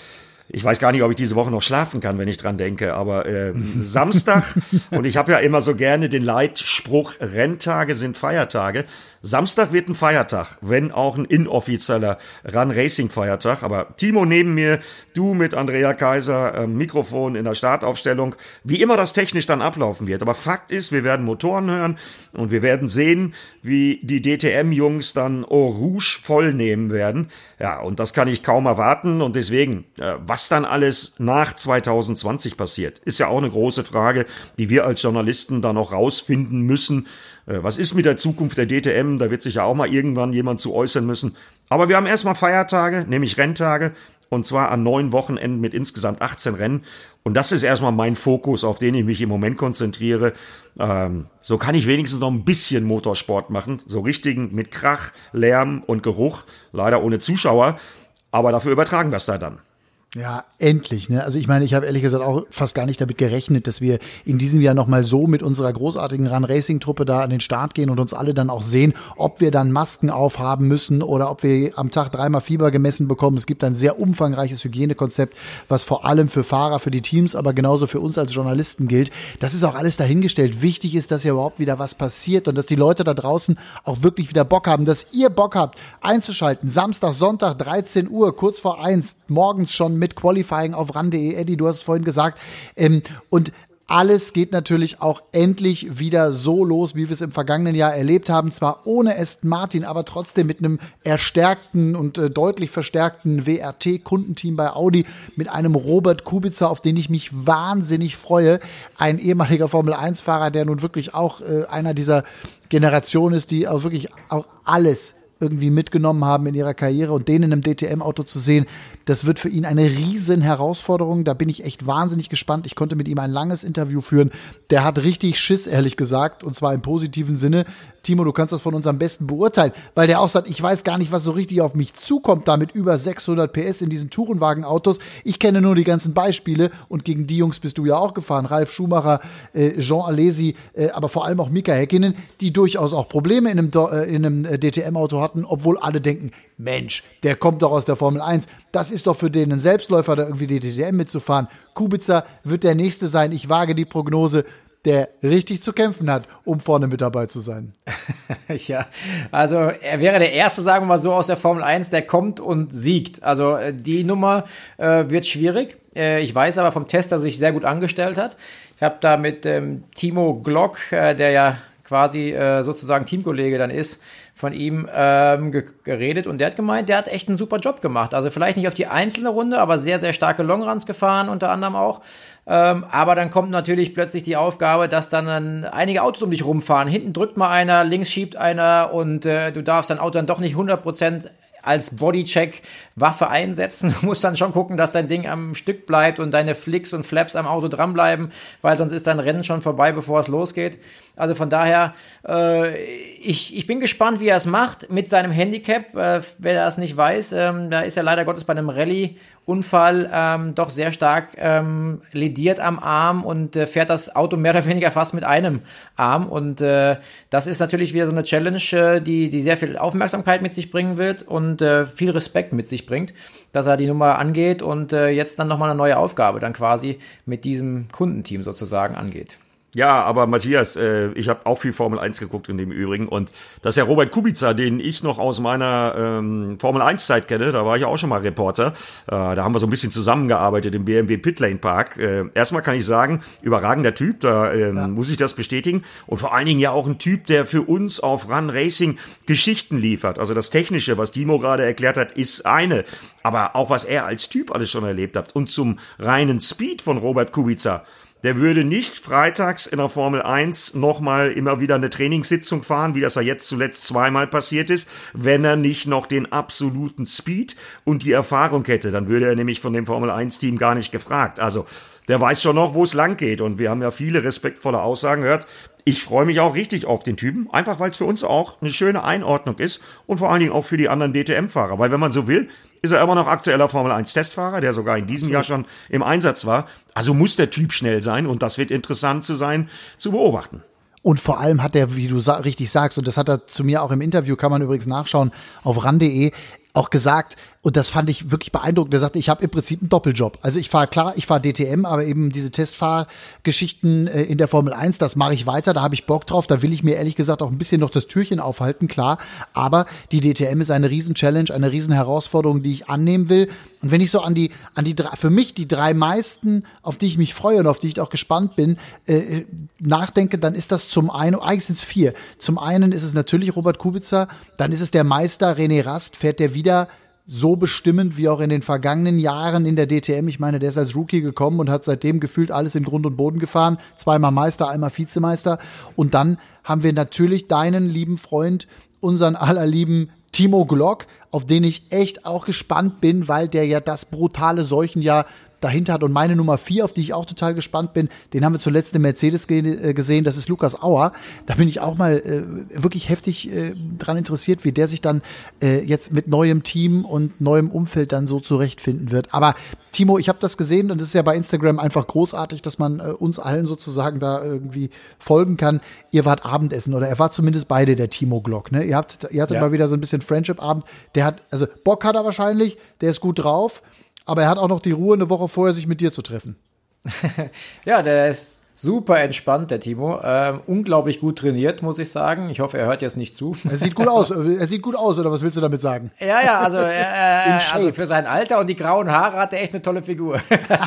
ich weiß gar nicht, ob ich diese Woche noch schlafen kann, wenn ich dran denke, aber äh, Samstag und ich habe ja immer so gerne den Leitspruch, Renntage sind Feiertage. Samstag wird ein Feiertag, wenn auch ein inoffizieller Run Racing Feiertag. Aber Timo neben mir, du mit Andrea Kaiser, äh, Mikrofon in der Startaufstellung, wie immer das technisch dann ablaufen wird. Aber Fakt ist, wir werden Motoren hören und wir werden sehen, wie die DTM-Jungs dann Eau Rouge voll nehmen werden. Ja, und das kann ich kaum erwarten und deswegen, äh, was dann alles nach 2020 passiert, ist ja auch eine große Frage, die wir als Journalisten dann noch rausfinden müssen. Äh, was ist mit der Zukunft der DTM? Da wird sich ja auch mal irgendwann jemand zu äußern müssen. Aber wir haben erstmal Feiertage, nämlich Renntage, und zwar an neun Wochenenden mit insgesamt 18 Rennen. Und das ist erstmal mein Fokus, auf den ich mich im Moment konzentriere. Ähm, so kann ich wenigstens noch ein bisschen Motorsport machen. So richtigen mit Krach, Lärm und Geruch. Leider ohne Zuschauer. Aber dafür übertragen wir es da dann. Ja, endlich. Ne? Also ich meine, ich habe ehrlich gesagt auch fast gar nicht damit gerechnet, dass wir in diesem Jahr nochmal so mit unserer großartigen Run Racing Truppe da an den Start gehen und uns alle dann auch sehen, ob wir dann Masken aufhaben müssen oder ob wir am Tag dreimal Fieber gemessen bekommen. Es gibt ein sehr umfangreiches Hygienekonzept, was vor allem für Fahrer, für die Teams, aber genauso für uns als Journalisten gilt. Das ist auch alles dahingestellt. Wichtig ist, dass ja überhaupt wieder was passiert und dass die Leute da draußen auch wirklich wieder Bock haben, dass ihr Bock habt, einzuschalten. Samstag, Sonntag, 13 Uhr, kurz vor eins, morgens schon mit Qualifying auf ran.de. Eddie, du hast es vorhin gesagt. Ähm, und alles geht natürlich auch endlich wieder so los, wie wir es im vergangenen Jahr erlebt haben. Zwar ohne Aston Martin, aber trotzdem mit einem erstärkten und äh, deutlich verstärkten WRT-Kundenteam bei Audi, mit einem Robert Kubica, auf den ich mich wahnsinnig freue. Ein ehemaliger Formel-1-Fahrer, der nun wirklich auch äh, einer dieser Generation ist, die auch wirklich auch alles irgendwie mitgenommen haben in ihrer Karriere und den in einem DTM-Auto zu sehen, das wird für ihn eine riesen Herausforderung. Da bin ich echt wahnsinnig gespannt. Ich konnte mit ihm ein langes Interview führen. Der hat richtig Schiss, ehrlich gesagt, und zwar im positiven Sinne. Timo, du kannst das von uns am besten beurteilen, weil der auch sagt, ich weiß gar nicht, was so richtig auf mich zukommt, da mit über 600 PS in diesen Tourenwagen-Autos. Ich kenne nur die ganzen Beispiele und gegen die Jungs bist du ja auch gefahren. Ralf Schumacher, äh, Jean Alesi, äh, aber vor allem auch Mika Häkkinen, die durchaus auch Probleme in einem, äh, in einem äh, DTM-Auto hatten, obwohl alle denken, Mensch, der kommt doch aus der Formel 1. Das ist doch für den ein Selbstläufer, da irgendwie die DTM mitzufahren. Kubica wird der Nächste sein. Ich wage die Prognose, der richtig zu kämpfen hat, um vorne mit dabei zu sein. ja, also er wäre der Erste, sagen wir mal so, aus der Formel 1, der kommt und siegt. Also äh, die Nummer äh, wird schwierig. Äh, ich weiß aber vom Test, dass er sich sehr gut angestellt hat. Ich habe da mit ähm, Timo Glock, äh, der ja quasi äh, sozusagen Teamkollege dann ist, von ihm ähm, geredet und der hat gemeint, der hat echt einen super Job gemacht. Also vielleicht nicht auf die einzelne Runde, aber sehr, sehr starke Longruns gefahren, unter anderem auch. Ähm, aber dann kommt natürlich plötzlich die Aufgabe, dass dann, dann einige Autos um dich rumfahren. Hinten drückt mal einer, links schiebt einer und äh, du darfst dein Auto dann doch nicht 100% als Bodycheck Waffe einsetzen. Du musst dann schon gucken, dass dein Ding am Stück bleibt und deine Flicks und Flaps am Auto dranbleiben, weil sonst ist dein Rennen schon vorbei, bevor es losgeht. Also von daher, äh, ich, ich bin gespannt, wie er es macht mit seinem Handicap. Äh, wer das nicht weiß, ähm, da ist er leider Gottes bei einem Rallye Unfall ähm, doch sehr stark ähm, lediert am Arm und äh, fährt das Auto mehr oder weniger fast mit einem Arm. Und äh, das ist natürlich wieder so eine Challenge, äh, die, die sehr viel Aufmerksamkeit mit sich bringen wird und äh, viel Respekt mit sich bringt, dass er die Nummer angeht und äh, jetzt dann nochmal eine neue Aufgabe dann quasi mit diesem Kundenteam sozusagen angeht. Ja, aber Matthias, äh, ich habe auch viel Formel 1 geguckt in dem Übrigen und das ist ja Robert Kubica, den ich noch aus meiner ähm, Formel 1 Zeit kenne, da war ich auch schon mal Reporter, äh, da haben wir so ein bisschen zusammengearbeitet im BMW Pitlane Park. Äh, erstmal kann ich sagen, überragender Typ, da äh, ja. muss ich das bestätigen und vor allen Dingen ja auch ein Typ, der für uns auf Run Racing Geschichten liefert. Also das Technische, was Timo gerade erklärt hat, ist eine, aber auch was er als Typ alles schon erlebt hat und zum reinen Speed von Robert Kubica der würde nicht freitags in der Formel 1 nochmal immer wieder eine Trainingssitzung fahren, wie das ja jetzt zuletzt zweimal passiert ist, wenn er nicht noch den absoluten Speed und die Erfahrung hätte. Dann würde er nämlich von dem Formel 1 Team gar nicht gefragt. Also, der weiß schon noch, wo es lang geht. Und wir haben ja viele respektvolle Aussagen gehört. Ich freue mich auch richtig auf den Typen, einfach weil es für uns auch eine schöne Einordnung ist und vor allen Dingen auch für die anderen DTM-Fahrer. Weil wenn man so will, ist er immer noch aktueller Formel 1 Testfahrer, der sogar in diesem Jahr schon im Einsatz war. Also muss der Typ schnell sein und das wird interessant zu sein, zu beobachten. Und vor allem hat er, wie du sa richtig sagst, und das hat er zu mir auch im Interview, kann man übrigens nachschauen auf ran.de, auch gesagt, und das fand ich wirklich beeindruckend. Er sagte, ich habe im Prinzip einen Doppeljob. Also ich fahre klar, ich fahre DTM, aber eben diese Testfahrgeschichten äh, in der Formel 1, das mache ich weiter, da habe ich Bock drauf. Da will ich mir ehrlich gesagt auch ein bisschen noch das Türchen aufhalten, klar. Aber die DTM ist eine Riesen-Challenge, eine Riesen-Herausforderung, die ich annehmen will. Und wenn ich so an die, an die drei, für mich die drei meisten, auf die ich mich freue und auf die ich auch gespannt bin, äh, nachdenke, dann ist das zum einen, eigentlich sind es vier. Zum einen ist es natürlich Robert Kubica, dann ist es der Meister René Rast, fährt der wieder so bestimmend wie auch in den vergangenen Jahren in der DTM. Ich meine, der ist als Rookie gekommen und hat seitdem gefühlt alles in Grund und Boden gefahren. Zweimal Meister, einmal Vizemeister. Und dann haben wir natürlich deinen lieben Freund, unseren allerlieben Timo Glock, auf den ich echt auch gespannt bin, weil der ja das brutale Seuchenjahr dahinter hat. Und meine Nummer vier, auf die ich auch total gespannt bin, den haben wir zuletzt im Mercedes ge äh, gesehen, das ist Lukas Auer. Da bin ich auch mal äh, wirklich heftig äh, dran interessiert, wie der sich dann äh, jetzt mit neuem Team und neuem Umfeld dann so zurechtfinden wird. Aber Timo, ich habe das gesehen und es ist ja bei Instagram einfach großartig, dass man äh, uns allen sozusagen da irgendwie folgen kann. Ihr wart Abendessen oder er war zumindest beide der Timo Glock. Ne? Ihr habt, ihr hattet ja. mal wieder so ein bisschen Friendship-Abend. Der hat, also Bock hat er wahrscheinlich, der ist gut drauf aber er hat auch noch die Ruhe, eine Woche vorher sich mit dir zu treffen. ja, der ist super entspannt, der Timo. Ähm, unglaublich gut trainiert, muss ich sagen. Ich hoffe, er hört jetzt nicht zu. Er sieht gut aus. Er sieht gut aus, oder was willst du damit sagen? Ja, ja, also, äh, also für sein Alter und die grauen Haare hat er echt eine tolle Figur.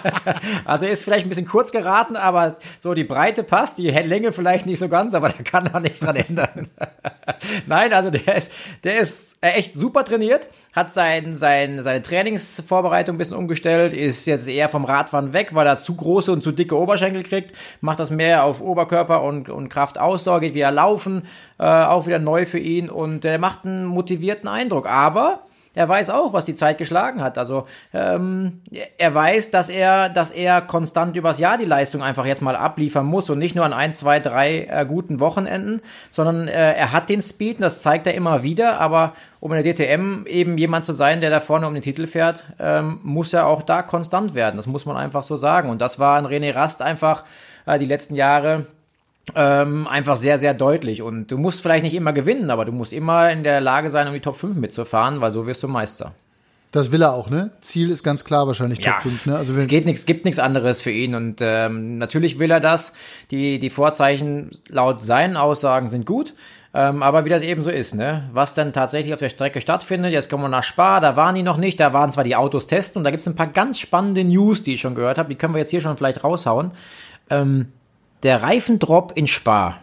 also er ist vielleicht ein bisschen kurz geraten, aber so die Breite passt, die Länge vielleicht nicht so ganz, aber da kann er nichts dran ändern. Nein, also der ist, der ist echt super trainiert, hat sein, sein, seine Trainingsvorbereitung ein bisschen umgestellt, ist jetzt eher vom Radfahren weg, weil er zu große und zu dicke Oberschenkel kriegt macht das mehr auf Oberkörper und, und Kraftausdauer, geht wieder laufen, äh, auch wieder neu für ihn und er macht einen motivierten Eindruck. Aber er weiß auch, was die Zeit geschlagen hat. Also ähm, er weiß, dass er, dass er konstant übers Jahr die Leistung einfach jetzt mal abliefern muss und nicht nur an ein, zwei, drei äh, guten Wochenenden, sondern äh, er hat den Speed, und das zeigt er immer wieder. Aber um in der DTM eben jemand zu sein, der da vorne um den Titel fährt, ähm, muss er auch da konstant werden. Das muss man einfach so sagen. Und das war ein René Rast einfach äh, die letzten Jahre ähm, einfach sehr, sehr deutlich. Und du musst vielleicht nicht immer gewinnen, aber du musst immer in der Lage sein, um die Top 5 mitzufahren, weil so wirst du Meister. Das will er auch, ne? Ziel ist ganz klar wahrscheinlich Top ja, 5, ne? Also es geht nichts, gibt nichts anderes für ihn und ähm, natürlich will er das. Die, die Vorzeichen laut seinen Aussagen sind gut. Ähm, aber wie das eben so ist, ne? Was dann tatsächlich auf der Strecke stattfindet, jetzt kommen wir nach Spa, da waren die noch nicht, da waren zwar die Autos testen und da gibt es ein paar ganz spannende News, die ich schon gehört habe, die können wir jetzt hier schon vielleicht raushauen. Ähm, der Reifendrop in Spa.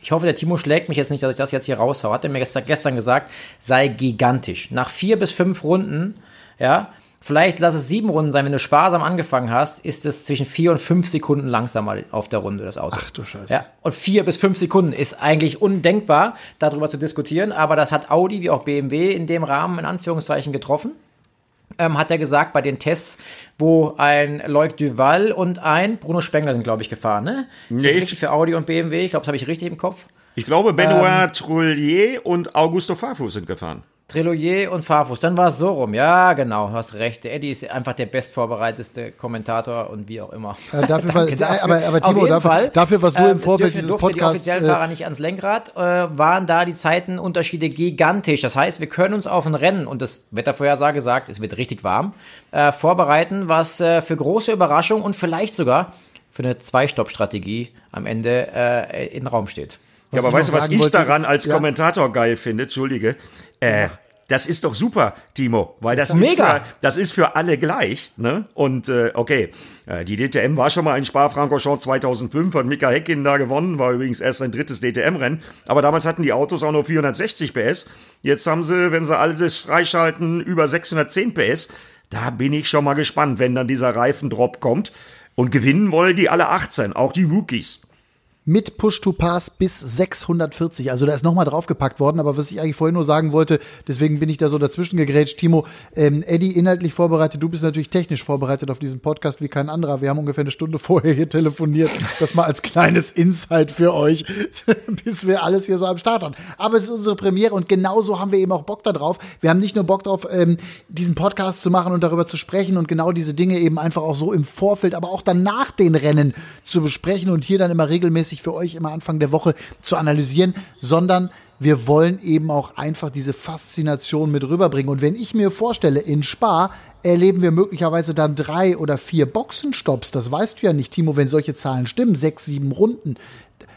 Ich hoffe, der Timo schlägt mich jetzt nicht, dass ich das jetzt hier raushau. Hat er mir gestern, gestern gesagt, sei gigantisch. Nach vier bis fünf Runden, ja, vielleicht lass es sieben Runden sein, wenn du sparsam angefangen hast, ist es zwischen vier und fünf Sekunden langsamer auf der Runde, das Auto. Ach du Scheiße. Ja, und vier bis fünf Sekunden ist eigentlich undenkbar, darüber zu diskutieren, aber das hat Audi wie auch BMW in dem Rahmen in Anführungszeichen getroffen ähm, hat er gesagt, bei den Tests, wo ein Loic Duval und ein Bruno Spengler sind, glaube ich, gefahren, ne? Nee. Ist richtig für Audi und BMW? Ich glaube, das habe ich richtig im Kopf. Ich glaube, Benoit ähm, Trullier und Augusto Farfus sind gefahren. Triloyer und Farfus, dann war es so rum. Ja, genau, hast recht. Der Eddie ist einfach der bestvorbereiteste Kommentator und wie auch immer. Ja, dafür, war, dafür. Aber, aber Timo, dafür, Fall, dafür, was du im ähm, Vorfeld äh, dieses Podcasts... Die offiziellen Fahrer nicht ans Lenkrad, äh, waren da die Zeitenunterschiede gigantisch. Das heißt, wir können uns auf ein Rennen, und das Wettervorhersage sagt, es wird richtig warm, äh, vorbereiten, was äh, für große Überraschung und vielleicht sogar für eine Zwei-Stopp-Strategie am Ende äh, in Raum steht. Ja, aber weißt du, was ich daran als ja. Kommentator geil finde? Entschuldige. Äh, das ist doch super, Timo, weil das, das ist, mega. Für, das ist für alle gleich. Ne? Und äh, okay, äh, die DTM war schon mal in Spa-Francorchamps 2005, hat Mika Häkkinen da gewonnen, war übrigens erst sein drittes DTM-Rennen. Aber damals hatten die Autos auch nur 460 PS. Jetzt haben sie, wenn sie alles freischalten, über 610 PS. Da bin ich schon mal gespannt, wenn dann dieser Reifendrop kommt. Und gewinnen wollen die alle 18, auch die Rookies. Mit Push-to-Pass bis 640. Also da ist nochmal draufgepackt worden. Aber was ich eigentlich vorhin nur sagen wollte, deswegen bin ich da so dazwischen gegrätscht. Timo, ähm, Eddie inhaltlich vorbereitet. Du bist natürlich technisch vorbereitet auf diesen Podcast wie kein anderer. Wir haben ungefähr eine Stunde vorher hier telefoniert. Das mal als kleines Insight für euch, bis wir alles hier so am Start haben. Aber es ist unsere Premiere und genauso haben wir eben auch Bock darauf. Wir haben nicht nur Bock darauf, ähm, diesen Podcast zu machen und darüber zu sprechen und genau diese Dinge eben einfach auch so im Vorfeld, aber auch dann nach den Rennen zu besprechen und hier dann immer regelmäßig für euch immer Anfang der Woche zu analysieren, sondern wir wollen eben auch einfach diese Faszination mit rüberbringen. Und wenn ich mir vorstelle, in Spa erleben wir möglicherweise dann drei oder vier Boxenstopps, das weißt du ja nicht, Timo, wenn solche Zahlen stimmen, sechs, sieben Runden.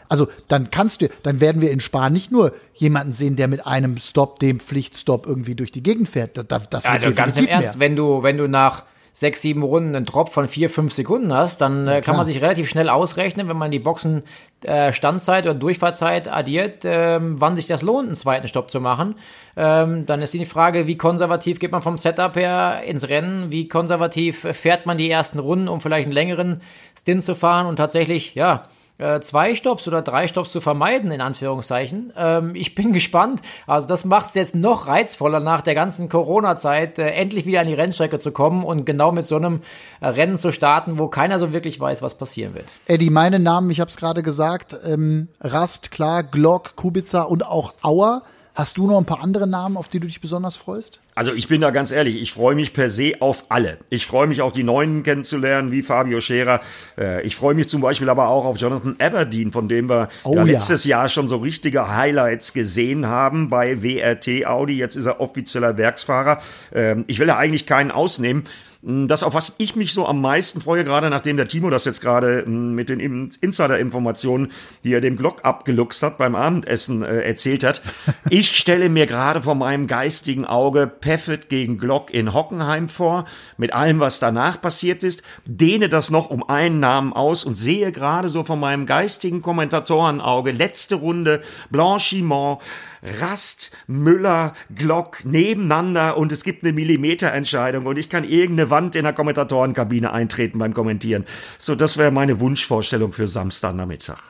Also dann kannst du, dann werden wir in Spa nicht nur jemanden sehen, der mit einem Stop, dem Pflichtstop irgendwie durch die Gegend fährt. Das, das also ganz im Ernst, mehr. wenn du, wenn du nach sechs, sieben Runden einen Drop von vier, fünf Sekunden hast, dann äh, kann man sich relativ schnell ausrechnen, wenn man die Boxen äh, Standzeit oder Durchfahrtzeit addiert, ähm, wann sich das lohnt, einen zweiten Stopp zu machen. Ähm, dann ist die Frage, wie konservativ geht man vom Setup her ins Rennen, wie konservativ fährt man die ersten Runden, um vielleicht einen längeren Stint zu fahren? Und tatsächlich, ja, äh, zwei Stops oder drei Stops zu vermeiden, in Anführungszeichen. Ähm, ich bin gespannt. Also das macht es jetzt noch reizvoller, nach der ganzen Corona-Zeit äh, endlich wieder an die Rennstrecke zu kommen und genau mit so einem äh, Rennen zu starten, wo keiner so wirklich weiß, was passieren wird. Eddie, meine Namen, ich habe es gerade gesagt, ähm, Rast, klar, Glock, Kubica und auch Auer. Hast du noch ein paar andere Namen, auf die du dich besonders freust? Also ich bin da ganz ehrlich, ich freue mich per se auf alle. Ich freue mich auch die Neuen kennenzulernen, wie Fabio Scherer. Äh, ich freue mich zum Beispiel aber auch auf Jonathan Aberdeen, von dem wir oh, ja letztes ja. Jahr schon so richtige Highlights gesehen haben bei WRT Audi. Jetzt ist er offizieller Werksfahrer. Ähm, ich will da eigentlich keinen ausnehmen. Das, auf was ich mich so am meisten freue, gerade nachdem der Timo das jetzt gerade hm, mit den Insider-Informationen, die er dem Glock abgeluchst hat beim Abendessen äh, erzählt hat. Ich stelle mir gerade vor meinem geistigen Auge Peffet gegen Glock in Hockenheim vor, mit allem, was danach passiert ist, dehne das noch um einen Namen aus und sehe gerade so von meinem geistigen Kommentatorenauge letzte Runde Blanchiment, Rast, Müller, Glock nebeneinander und es gibt eine Millimeterentscheidung und ich kann irgendeine Wand in der Kommentatorenkabine eintreten beim Kommentieren. So, das wäre meine Wunschvorstellung für Samstagnachmittag.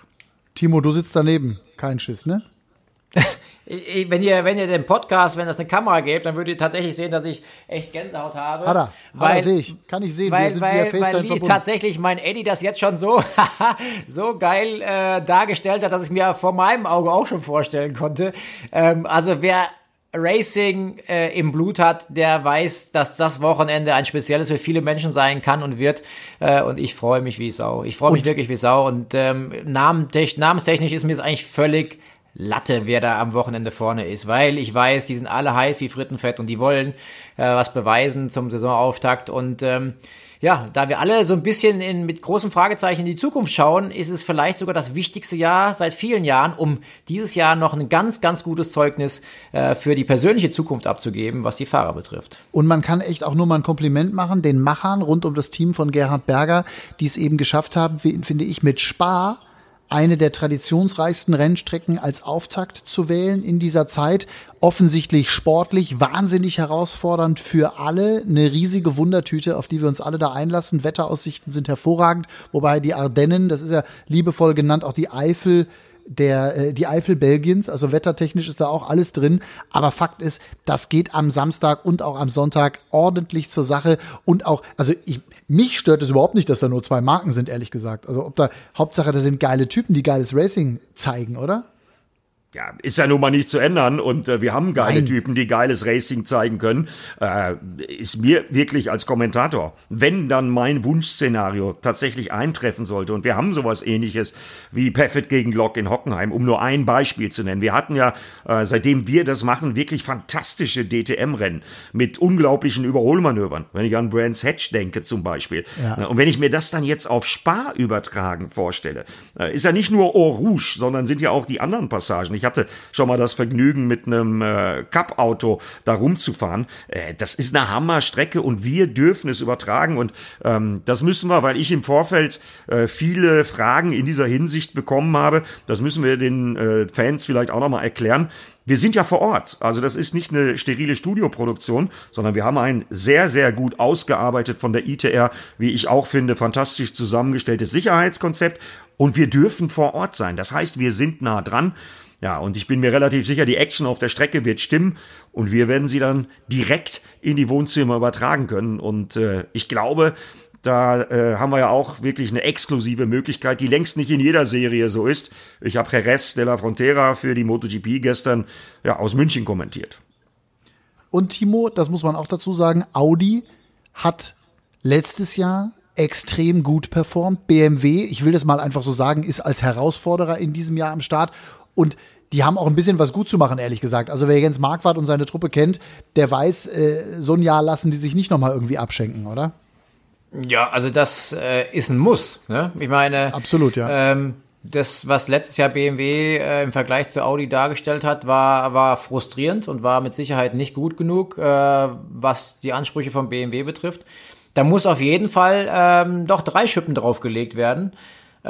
Timo, du sitzt daneben. Kein Schiss, ne? wenn ihr, wenn ihr den Podcast, wenn das eine Kamera gibt, dann würdet ihr tatsächlich sehen, dass ich echt Gänsehaut habe. Hat er, weil, hat sehe ich, kann ich sehen. Weil, wir sind weil, weil verbunden. tatsächlich mein Eddie das jetzt schon so, so geil äh, dargestellt hat, dass ich mir vor meinem Auge auch schon vorstellen konnte. Ähm, also wer Racing äh, im Blut hat, der weiß, dass das Wochenende ein spezielles für viele Menschen sein kann und wird. Äh, und ich freue mich wie Sau. Ich freue mich wirklich wie Sau. Und ähm, namenstechnisch ist mir es eigentlich völlig Latte, wer da am Wochenende vorne ist, weil ich weiß, die sind alle heiß wie Frittenfett und die wollen äh, was beweisen zum Saisonauftakt und ähm, ja, da wir alle so ein bisschen in, mit großem Fragezeichen in die Zukunft schauen, ist es vielleicht sogar das wichtigste Jahr seit vielen Jahren, um dieses Jahr noch ein ganz, ganz gutes Zeugnis äh, für die persönliche Zukunft abzugeben, was die Fahrer betrifft. Und man kann echt auch nur mal ein Kompliment machen, den Machern rund um das Team von Gerhard Berger, die es eben geschafft haben, finde ich, mit Spar eine der traditionsreichsten Rennstrecken als Auftakt zu wählen in dieser Zeit. Offensichtlich sportlich, wahnsinnig herausfordernd für alle. Eine riesige Wundertüte, auf die wir uns alle da einlassen. Wetteraussichten sind hervorragend, wobei die Ardennen, das ist ja liebevoll genannt, auch die Eifel, der, äh, die Eifel Belgiens, also wettertechnisch ist da auch alles drin. Aber Fakt ist, das geht am Samstag und auch am Sonntag ordentlich zur Sache. Und auch, also ich, mich stört es überhaupt nicht, dass da nur zwei Marken sind, ehrlich gesagt. Also ob da, Hauptsache, da sind geile Typen, die geiles Racing zeigen, oder? Ja, ist ja nun mal nicht zu ändern und äh, wir haben geile Nein. Typen, die geiles Racing zeigen können. Äh, ist mir wirklich als Kommentator, wenn dann mein Wunschszenario tatsächlich eintreffen sollte und wir haben sowas ähnliches wie Paffett gegen Glock in Hockenheim, um nur ein Beispiel zu nennen. Wir hatten ja, äh, seitdem wir das machen, wirklich fantastische DTM-Rennen mit unglaublichen Überholmanövern. Wenn ich an Brands Hatch denke zum Beispiel. Ja. Und wenn ich mir das dann jetzt auf Spar übertragen vorstelle, äh, ist ja nicht nur Eau Rouge, sondern sind ja auch die anderen Passagen. Ich hatte schon mal das Vergnügen, mit einem äh, Cup-Auto da rumzufahren. Äh, das ist eine Hammerstrecke und wir dürfen es übertragen. Und ähm, das müssen wir, weil ich im Vorfeld äh, viele Fragen in dieser Hinsicht bekommen habe. Das müssen wir den äh, Fans vielleicht auch nochmal erklären. Wir sind ja vor Ort. Also das ist nicht eine sterile Studioproduktion, sondern wir haben ein sehr, sehr gut ausgearbeitet von der ITR, wie ich auch finde, fantastisch zusammengestelltes Sicherheitskonzept und wir dürfen vor Ort sein. Das heißt, wir sind nah dran. Ja, und ich bin mir relativ sicher, die Action auf der Strecke wird stimmen und wir werden sie dann direkt in die Wohnzimmer übertragen können. Und äh, ich glaube, da äh, haben wir ja auch wirklich eine exklusive Möglichkeit, die längst nicht in jeder Serie so ist. Ich habe Jerez de la Frontera für die MotoGP gestern ja, aus München kommentiert. Und Timo, das muss man auch dazu sagen, Audi hat letztes Jahr extrem gut performt. BMW, ich will das mal einfach so sagen, ist als Herausforderer in diesem Jahr am Start. Und die haben auch ein bisschen was gut zu machen, ehrlich gesagt. Also wer Jens Marquardt und seine Truppe kennt, der weiß, äh, so ein Jahr lassen die sich nicht nochmal irgendwie abschenken, oder? Ja, also das äh, ist ein Muss. Ne? Ich meine, absolut, ja. Ähm, das, was letztes Jahr BMW äh, im Vergleich zu Audi dargestellt hat, war, war frustrierend und war mit Sicherheit nicht gut genug, äh, was die Ansprüche von BMW betrifft. Da muss auf jeden Fall ähm, doch drei Schippen draufgelegt werden.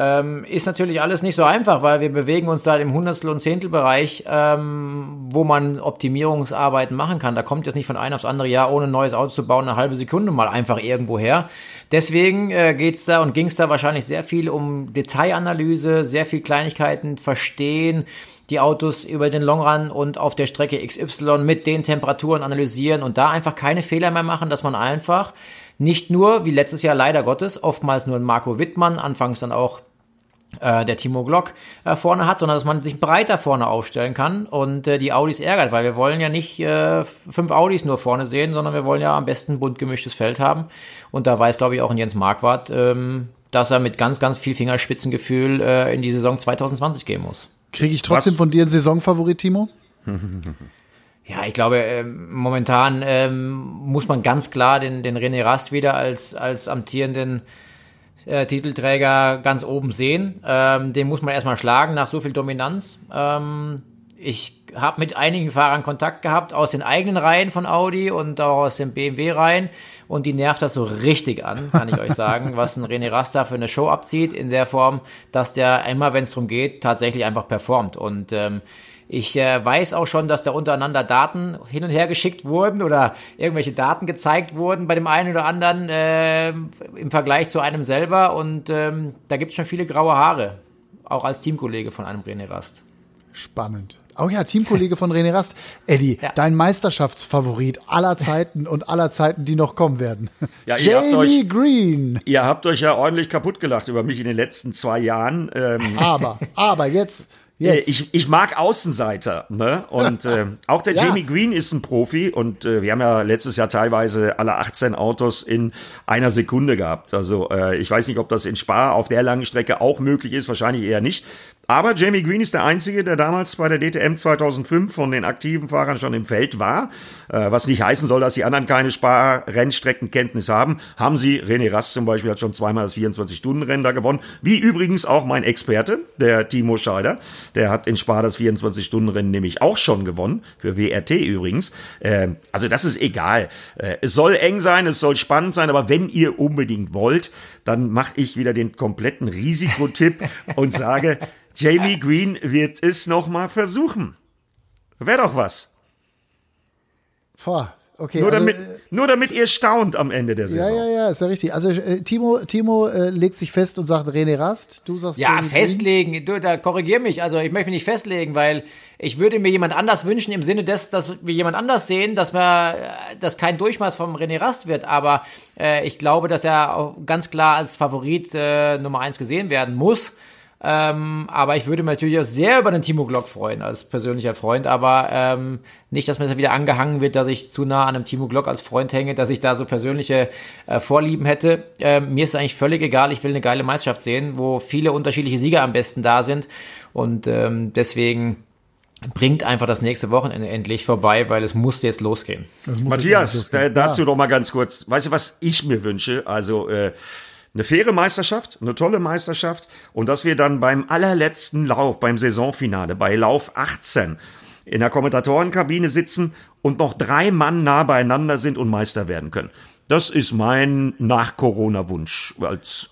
Ähm, ist natürlich alles nicht so einfach, weil wir bewegen uns da im Hundertstel- und Zehntelbereich, ähm, wo man Optimierungsarbeiten machen kann. Da kommt jetzt nicht von einem aufs andere Jahr, ohne ein neues Auto zu bauen, eine halbe Sekunde mal einfach irgendwo her. Deswegen äh, geht's da und ging's da wahrscheinlich sehr viel um Detailanalyse, sehr viel Kleinigkeiten verstehen, die Autos über den Longrun und auf der Strecke XY mit den Temperaturen analysieren und da einfach keine Fehler mehr machen, dass man einfach nicht nur, wie letztes Jahr leider Gottes, oftmals nur Marco Wittmann, anfangs dann auch äh, der Timo Glock äh, vorne hat, sondern dass man sich breiter vorne aufstellen kann und äh, die Audis ärgert, weil wir wollen ja nicht äh, fünf Audis nur vorne sehen, sondern wir wollen ja am besten ein bunt gemischtes Feld haben. Und da weiß, glaube ich, auch ein Jens Marquardt, ähm, dass er mit ganz, ganz viel Fingerspitzengefühl äh, in die Saison 2020 gehen muss. Kriege ich trotzdem Was? von dir einen Saisonfavorit, Timo? Ja, ich glaube, ähm, momentan ähm, muss man ganz klar den, den René Rast wieder als, als amtierenden äh, Titelträger ganz oben sehen. Ähm, den muss man erstmal schlagen nach so viel Dominanz. Ähm, ich habe mit einigen Fahrern Kontakt gehabt aus den eigenen Reihen von Audi und auch aus den BMW-Reihen und die nervt das so richtig an, kann ich euch sagen, was ein René Rasta für eine Show abzieht in der Form, dass der immer, wenn es darum geht, tatsächlich einfach performt und ähm, ich äh, weiß auch schon, dass da untereinander Daten hin und her geschickt wurden oder irgendwelche Daten gezeigt wurden bei dem einen oder anderen äh, im Vergleich zu einem selber. Und ähm, da gibt es schon viele graue Haare, auch als Teamkollege von einem René Rast. Spannend. Oh ja, Teamkollege von René Rast. Eddie, ja. dein Meisterschaftsfavorit aller Zeiten und aller Zeiten, die noch kommen werden. Ja, Jamie euch, Green. Ihr habt euch ja ordentlich kaputt gelacht über mich in den letzten zwei Jahren. Ähm. Aber, aber jetzt Jetzt. Ich, ich mag Außenseiter, ne? Und äh, auch der ja. Jamie Green ist ein Profi und äh, wir haben ja letztes Jahr teilweise alle 18 Autos in einer Sekunde gehabt. Also äh, ich weiß nicht, ob das in Spa auf der langen Strecke auch möglich ist, wahrscheinlich eher nicht. Aber Jamie Green ist der Einzige, der damals bei der DTM 2005 von den aktiven Fahrern schon im Feld war. Äh, was nicht heißen soll, dass die anderen keine Spar-Rennstreckenkenntnis haben. Haben sie. René Rast zum Beispiel hat schon zweimal das 24-Stunden-Rennen da gewonnen. Wie übrigens auch mein Experte, der Timo Scheider. Der hat in Spa das 24-Stunden-Rennen nämlich auch schon gewonnen. Für WRT übrigens. Äh, also das ist egal. Äh, es soll eng sein, es soll spannend sein, aber wenn ihr unbedingt wollt, dann mache ich wieder den kompletten Risikotipp und sage, Jamie Green wird es nochmal versuchen. Wäre doch was. Boah, okay. Nur, also, damit, äh, nur damit ihr staunt am Ende der Saison. Ja, ja, ja, ist ja richtig. Also äh, Timo, Timo äh, legt sich fest und sagt René Rast. Du sagst Ja, Jamie festlegen. Green. Du, da korrigier mich. Also ich möchte mich nicht festlegen, weil ich würde mir jemand anders wünschen im Sinne des, dass wir jemand anders sehen, dass wir, äh, dass kein Durchmaß vom René Rast wird. Aber äh, ich glaube, dass er auch ganz klar als Favorit äh, Nummer eins gesehen werden muss. Ähm, aber ich würde mich natürlich auch sehr über den Timo Glock freuen, als persönlicher Freund. Aber ähm, nicht, dass mir das wieder angehangen wird, dass ich zu nah an einem Timo Glock als Freund hänge, dass ich da so persönliche äh, Vorlieben hätte. Ähm, mir ist eigentlich völlig egal. Ich will eine geile Meisterschaft sehen, wo viele unterschiedliche Sieger am besten da sind. Und ähm, deswegen bringt einfach das nächste Wochenende endlich vorbei, weil es muss jetzt losgehen. Muss Matthias, jetzt losgehen. dazu ja. noch mal ganz kurz. Weißt du, was ich mir wünsche? Also äh, eine faire Meisterschaft, eine tolle Meisterschaft und dass wir dann beim allerletzten Lauf, beim Saisonfinale, bei Lauf 18 in der Kommentatorenkabine sitzen und noch drei Mann nah beieinander sind und Meister werden können. Das ist mein Nach-Corona-Wunsch als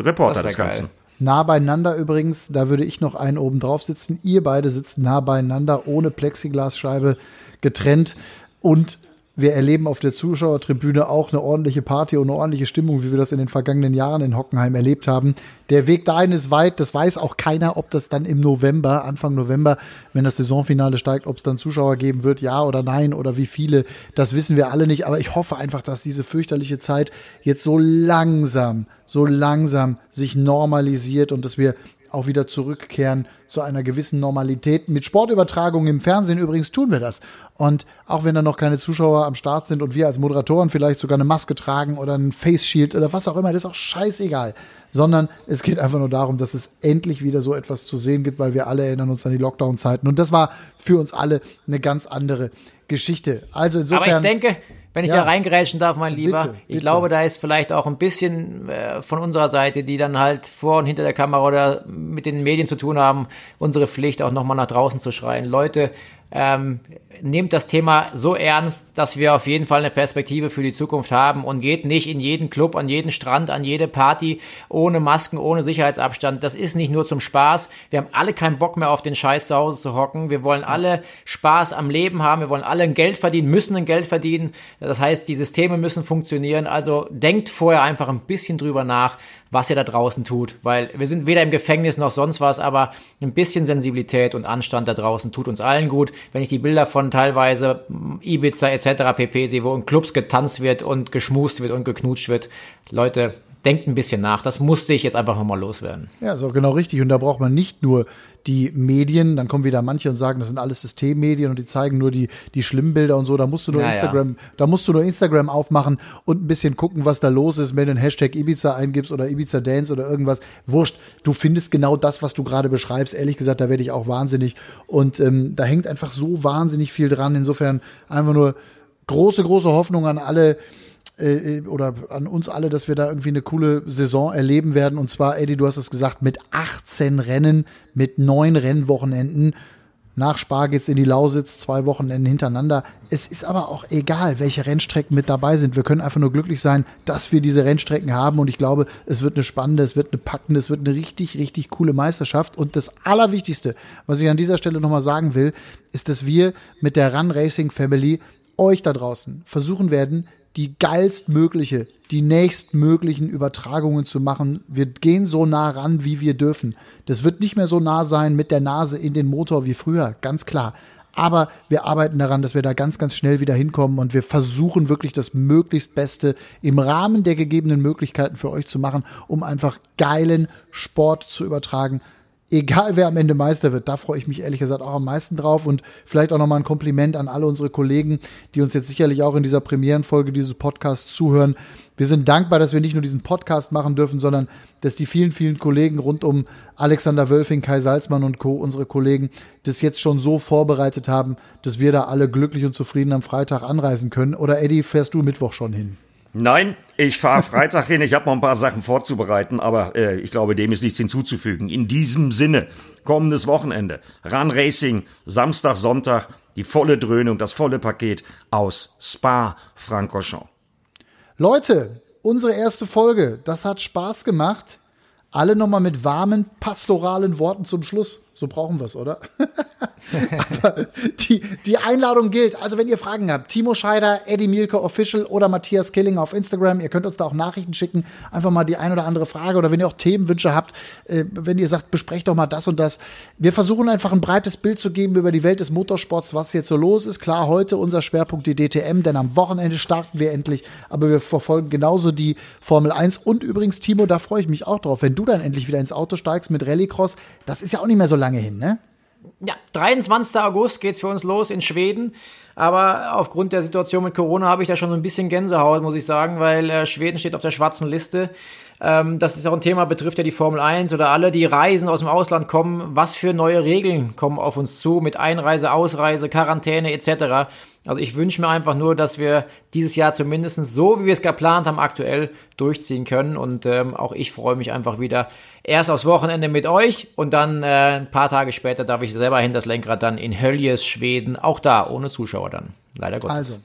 Reporter des Ganzen. Geil. Nah beieinander übrigens, da würde ich noch einen oben drauf sitzen. Ihr beide sitzt nah beieinander, ohne Plexiglasscheibe getrennt und wir erleben auf der Zuschauertribüne auch eine ordentliche Party und eine ordentliche Stimmung, wie wir das in den vergangenen Jahren in Hockenheim erlebt haben. Der Weg dahin ist weit. Das weiß auch keiner, ob das dann im November, Anfang November, wenn das Saisonfinale steigt, ob es dann Zuschauer geben wird, ja oder nein oder wie viele. Das wissen wir alle nicht. Aber ich hoffe einfach, dass diese fürchterliche Zeit jetzt so langsam, so langsam sich normalisiert und dass wir auch wieder zurückkehren zu einer gewissen Normalität. Mit Sportübertragungen im Fernsehen übrigens tun wir das. Und auch wenn da noch keine Zuschauer am Start sind und wir als Moderatoren vielleicht sogar eine Maske tragen oder ein Face Shield oder was auch immer, das ist auch scheißegal. Sondern es geht einfach nur darum, dass es endlich wieder so etwas zu sehen gibt, weil wir alle erinnern uns an die Lockdown-Zeiten. Und das war für uns alle eine ganz andere Geschichte. Also insofern. Aber ich denke, wenn ich ja. da reingerätschen darf, mein Lieber, bitte, ich glaube, da ist vielleicht auch ein bisschen äh, von unserer Seite, die dann halt vor und hinter der Kamera oder mit den Medien zu tun haben, unsere Pflicht auch nochmal nach draußen zu schreien. Leute, ähm, nehmt das Thema so ernst, dass wir auf jeden Fall eine Perspektive für die Zukunft haben und geht nicht in jeden Club, an jeden Strand, an jede Party ohne Masken, ohne Sicherheitsabstand. Das ist nicht nur zum Spaß. Wir haben alle keinen Bock mehr auf den Scheiß zu Hause zu hocken. Wir wollen alle Spaß am Leben haben. Wir wollen alle ein Geld verdienen, müssen ein Geld verdienen. Das heißt, die Systeme müssen funktionieren. Also denkt vorher einfach ein bisschen drüber nach, was ihr da draußen tut, weil wir sind weder im Gefängnis noch sonst was, aber ein bisschen Sensibilität und Anstand da draußen tut uns allen gut. Wenn ich die Bilder von teilweise Ibiza etc. pp sehe, wo in Clubs getanzt wird und geschmust wird und geknutscht wird, Leute, denkt ein bisschen nach. Das musste ich jetzt einfach nochmal loswerden. Ja, ist auch genau richtig. Und da braucht man nicht nur die Medien, dann kommen wieder manche und sagen, das sind alles Systemmedien und die zeigen nur die, die schlimmen Bilder und so. Da musst du nur ja, Instagram, da musst du nur Instagram aufmachen und ein bisschen gucken, was da los ist, wenn du einen Hashtag Ibiza eingibst oder Ibiza Dance oder irgendwas. Wurscht. Du findest genau das, was du gerade beschreibst. Ehrlich gesagt, da werde ich auch wahnsinnig. Und ähm, da hängt einfach so wahnsinnig viel dran. Insofern einfach nur große, große Hoffnung an alle, äh, oder an uns alle, dass wir da irgendwie eine coole Saison erleben werden. Und zwar, Eddie, du hast es gesagt, mit 18 Rennen, mit neun Rennwochenenden. Nach Spar geht's in die Lausitz, zwei Wochenenden hintereinander. Es ist aber auch egal, welche Rennstrecken mit dabei sind. Wir können einfach nur glücklich sein, dass wir diese Rennstrecken haben. Und ich glaube, es wird eine spannende, es wird eine packende, es wird eine richtig, richtig coole Meisterschaft. Und das Allerwichtigste, was ich an dieser Stelle nochmal sagen will, ist, dass wir mit der Run Racing Family euch da draußen versuchen werden, die geilstmögliche, die nächstmöglichen Übertragungen zu machen. Wir gehen so nah ran, wie wir dürfen. Das wird nicht mehr so nah sein mit der Nase in den Motor wie früher, ganz klar. Aber wir arbeiten daran, dass wir da ganz, ganz schnell wieder hinkommen und wir versuchen wirklich das möglichst Beste im Rahmen der gegebenen Möglichkeiten für euch zu machen, um einfach geilen Sport zu übertragen, egal wer am Ende Meister wird, da freue ich mich ehrlich gesagt auch am meisten drauf und vielleicht auch nochmal ein Kompliment an alle unsere Kollegen, die uns jetzt sicherlich auch in dieser Premierenfolge dieses Podcasts zuhören. Wir sind dankbar, dass wir nicht nur diesen Podcast machen dürfen, sondern dass die vielen, vielen Kollegen rund um Alexander Wölfing, Kai Salzmann und Co., unsere Kollegen, das jetzt schon so vorbereitet haben, dass wir da alle glücklich und zufrieden am Freitag anreisen können. Oder Eddie, fährst du Mittwoch schon hin? Nein, ich fahre Freitag hin. Ich habe noch ein paar Sachen vorzubereiten, aber äh, ich glaube, dem ist nichts hinzuzufügen. In diesem Sinne, kommendes Wochenende, Run Racing, Samstag, Sonntag, die volle Dröhnung, das volle Paket aus Spa-Francorchamps. Leute, unsere erste Folge, das hat Spaß gemacht. Alle nochmal mit warmen, pastoralen Worten zum Schluss. So brauchen wir es, oder? Aber die, die Einladung gilt. Also, wenn ihr Fragen habt, Timo Scheider, Eddie Mielke Official oder Matthias Killing auf Instagram, ihr könnt uns da auch Nachrichten schicken. Einfach mal die ein oder andere Frage. Oder wenn ihr auch Themenwünsche habt, äh, wenn ihr sagt, besprecht doch mal das und das. Wir versuchen einfach ein breites Bild zu geben über die Welt des Motorsports, was jetzt so los ist. Klar, heute unser Schwerpunkt die DTM, denn am Wochenende starten wir endlich. Aber wir verfolgen genauso die Formel 1. Und übrigens, Timo, da freue ich mich auch drauf, wenn du dann endlich wieder ins Auto steigst mit Rallycross. Das ist ja auch nicht mehr so lange lange hin, ne? Ja, 23. August geht's für uns los in Schweden. Aber aufgrund der Situation mit Corona habe ich da schon so ein bisschen Gänsehaut, muss ich sagen, weil äh, Schweden steht auf der schwarzen Liste. Ähm, das ist auch ein Thema, betrifft ja die Formel 1 oder alle, die Reisen aus dem Ausland kommen. Was für neue Regeln kommen auf uns zu mit Einreise, Ausreise, Quarantäne etc. Also ich wünsche mir einfach nur, dass wir dieses Jahr zumindest so, wie wir es geplant haben, aktuell durchziehen können. Und ähm, auch ich freue mich einfach wieder erst aufs Wochenende mit euch und dann äh, ein paar Tage später darf ich selber hin das Lenkrad dann in Höljes, Schweden, auch da ohne Zuschauer dann. Leider Gottes. Also,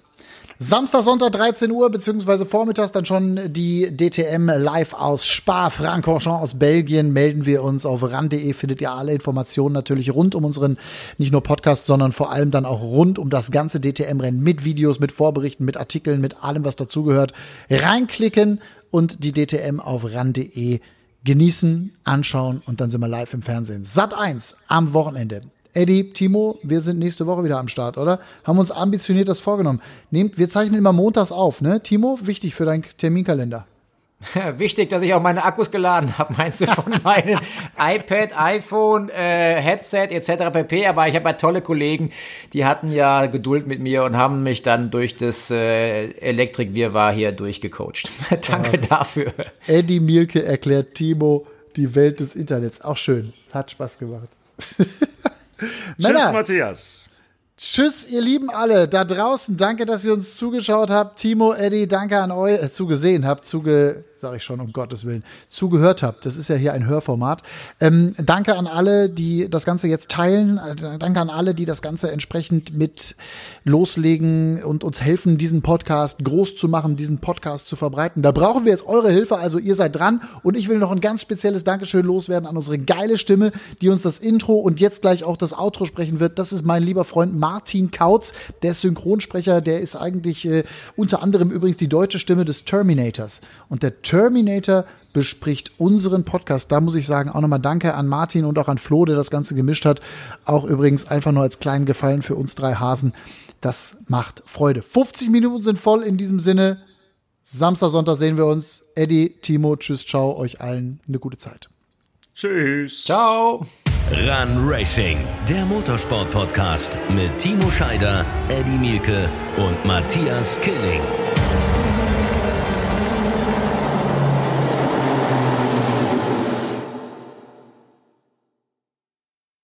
Samstag, Sonntag 13 Uhr, beziehungsweise vormittags dann schon die DTM live aus Spa-Francorchamps aus Belgien. Melden wir uns auf ran.de, findet ihr alle Informationen natürlich rund um unseren, nicht nur Podcast, sondern vor allem dann auch rund um das ganze DTM-Rennen mit Videos, mit Vorberichten, mit Artikeln, mit allem, was dazugehört. Reinklicken und die DTM auf ran.de genießen, anschauen und dann sind wir live im Fernsehen. Sat 1 am Wochenende. Eddie, Timo, wir sind nächste Woche wieder am Start, oder? Haben uns ambitioniert das vorgenommen. Nehmt, wir zeichnen immer montags auf, ne? Timo, wichtig für deinen Terminkalender. Wichtig, dass ich auch meine Akkus geladen habe, meinst du, von meinem iPad, iPhone, äh, Headset etc. pp. Aber ich habe ja tolle Kollegen, die hatten ja Geduld mit mir und haben mich dann durch das äh, Elektrik-Wirrwarr hier durchgecoacht. Danke ja, dafür. Eddie Mielke erklärt Timo die Welt des Internets. Auch schön. Hat Spaß gemacht. Tschüss, Matthias. Tschüss, ihr Lieben alle da draußen. Danke, dass ihr uns zugeschaut habt. Timo, Eddie, danke an euch, äh, zugesehen habt, zuge, sage ich schon, um Gottes Willen, zugehört habt. Das ist ja hier ein Hörformat. Ähm, danke an alle, die das Ganze jetzt teilen. Äh, danke an alle, die das Ganze entsprechend mit loslegen und uns helfen, diesen Podcast groß zu machen, diesen Podcast zu verbreiten. Da brauchen wir jetzt eure Hilfe, also ihr seid dran. Und ich will noch ein ganz spezielles Dankeschön loswerden an unsere geile Stimme, die uns das Intro und jetzt gleich auch das Outro sprechen wird. Das ist mein lieber Freund Martin Kautz, der Synchronsprecher, der ist eigentlich äh, unter anderem übrigens die deutsche Stimme des Terminators. Und der Terminator bespricht unseren Podcast. Da muss ich sagen, auch nochmal Danke an Martin und auch an Flo, der das Ganze gemischt hat. Auch übrigens einfach nur als kleinen Gefallen für uns drei Hasen. Das macht Freude. 50 Minuten sind voll in diesem Sinne. Samstag, Sonntag sehen wir uns. Eddie, Timo, tschüss, ciao, euch allen eine gute Zeit. Tschüss. Ciao. Run Racing, der Motorsport-Podcast mit Timo Scheider, Eddie Mielke und Matthias Killing.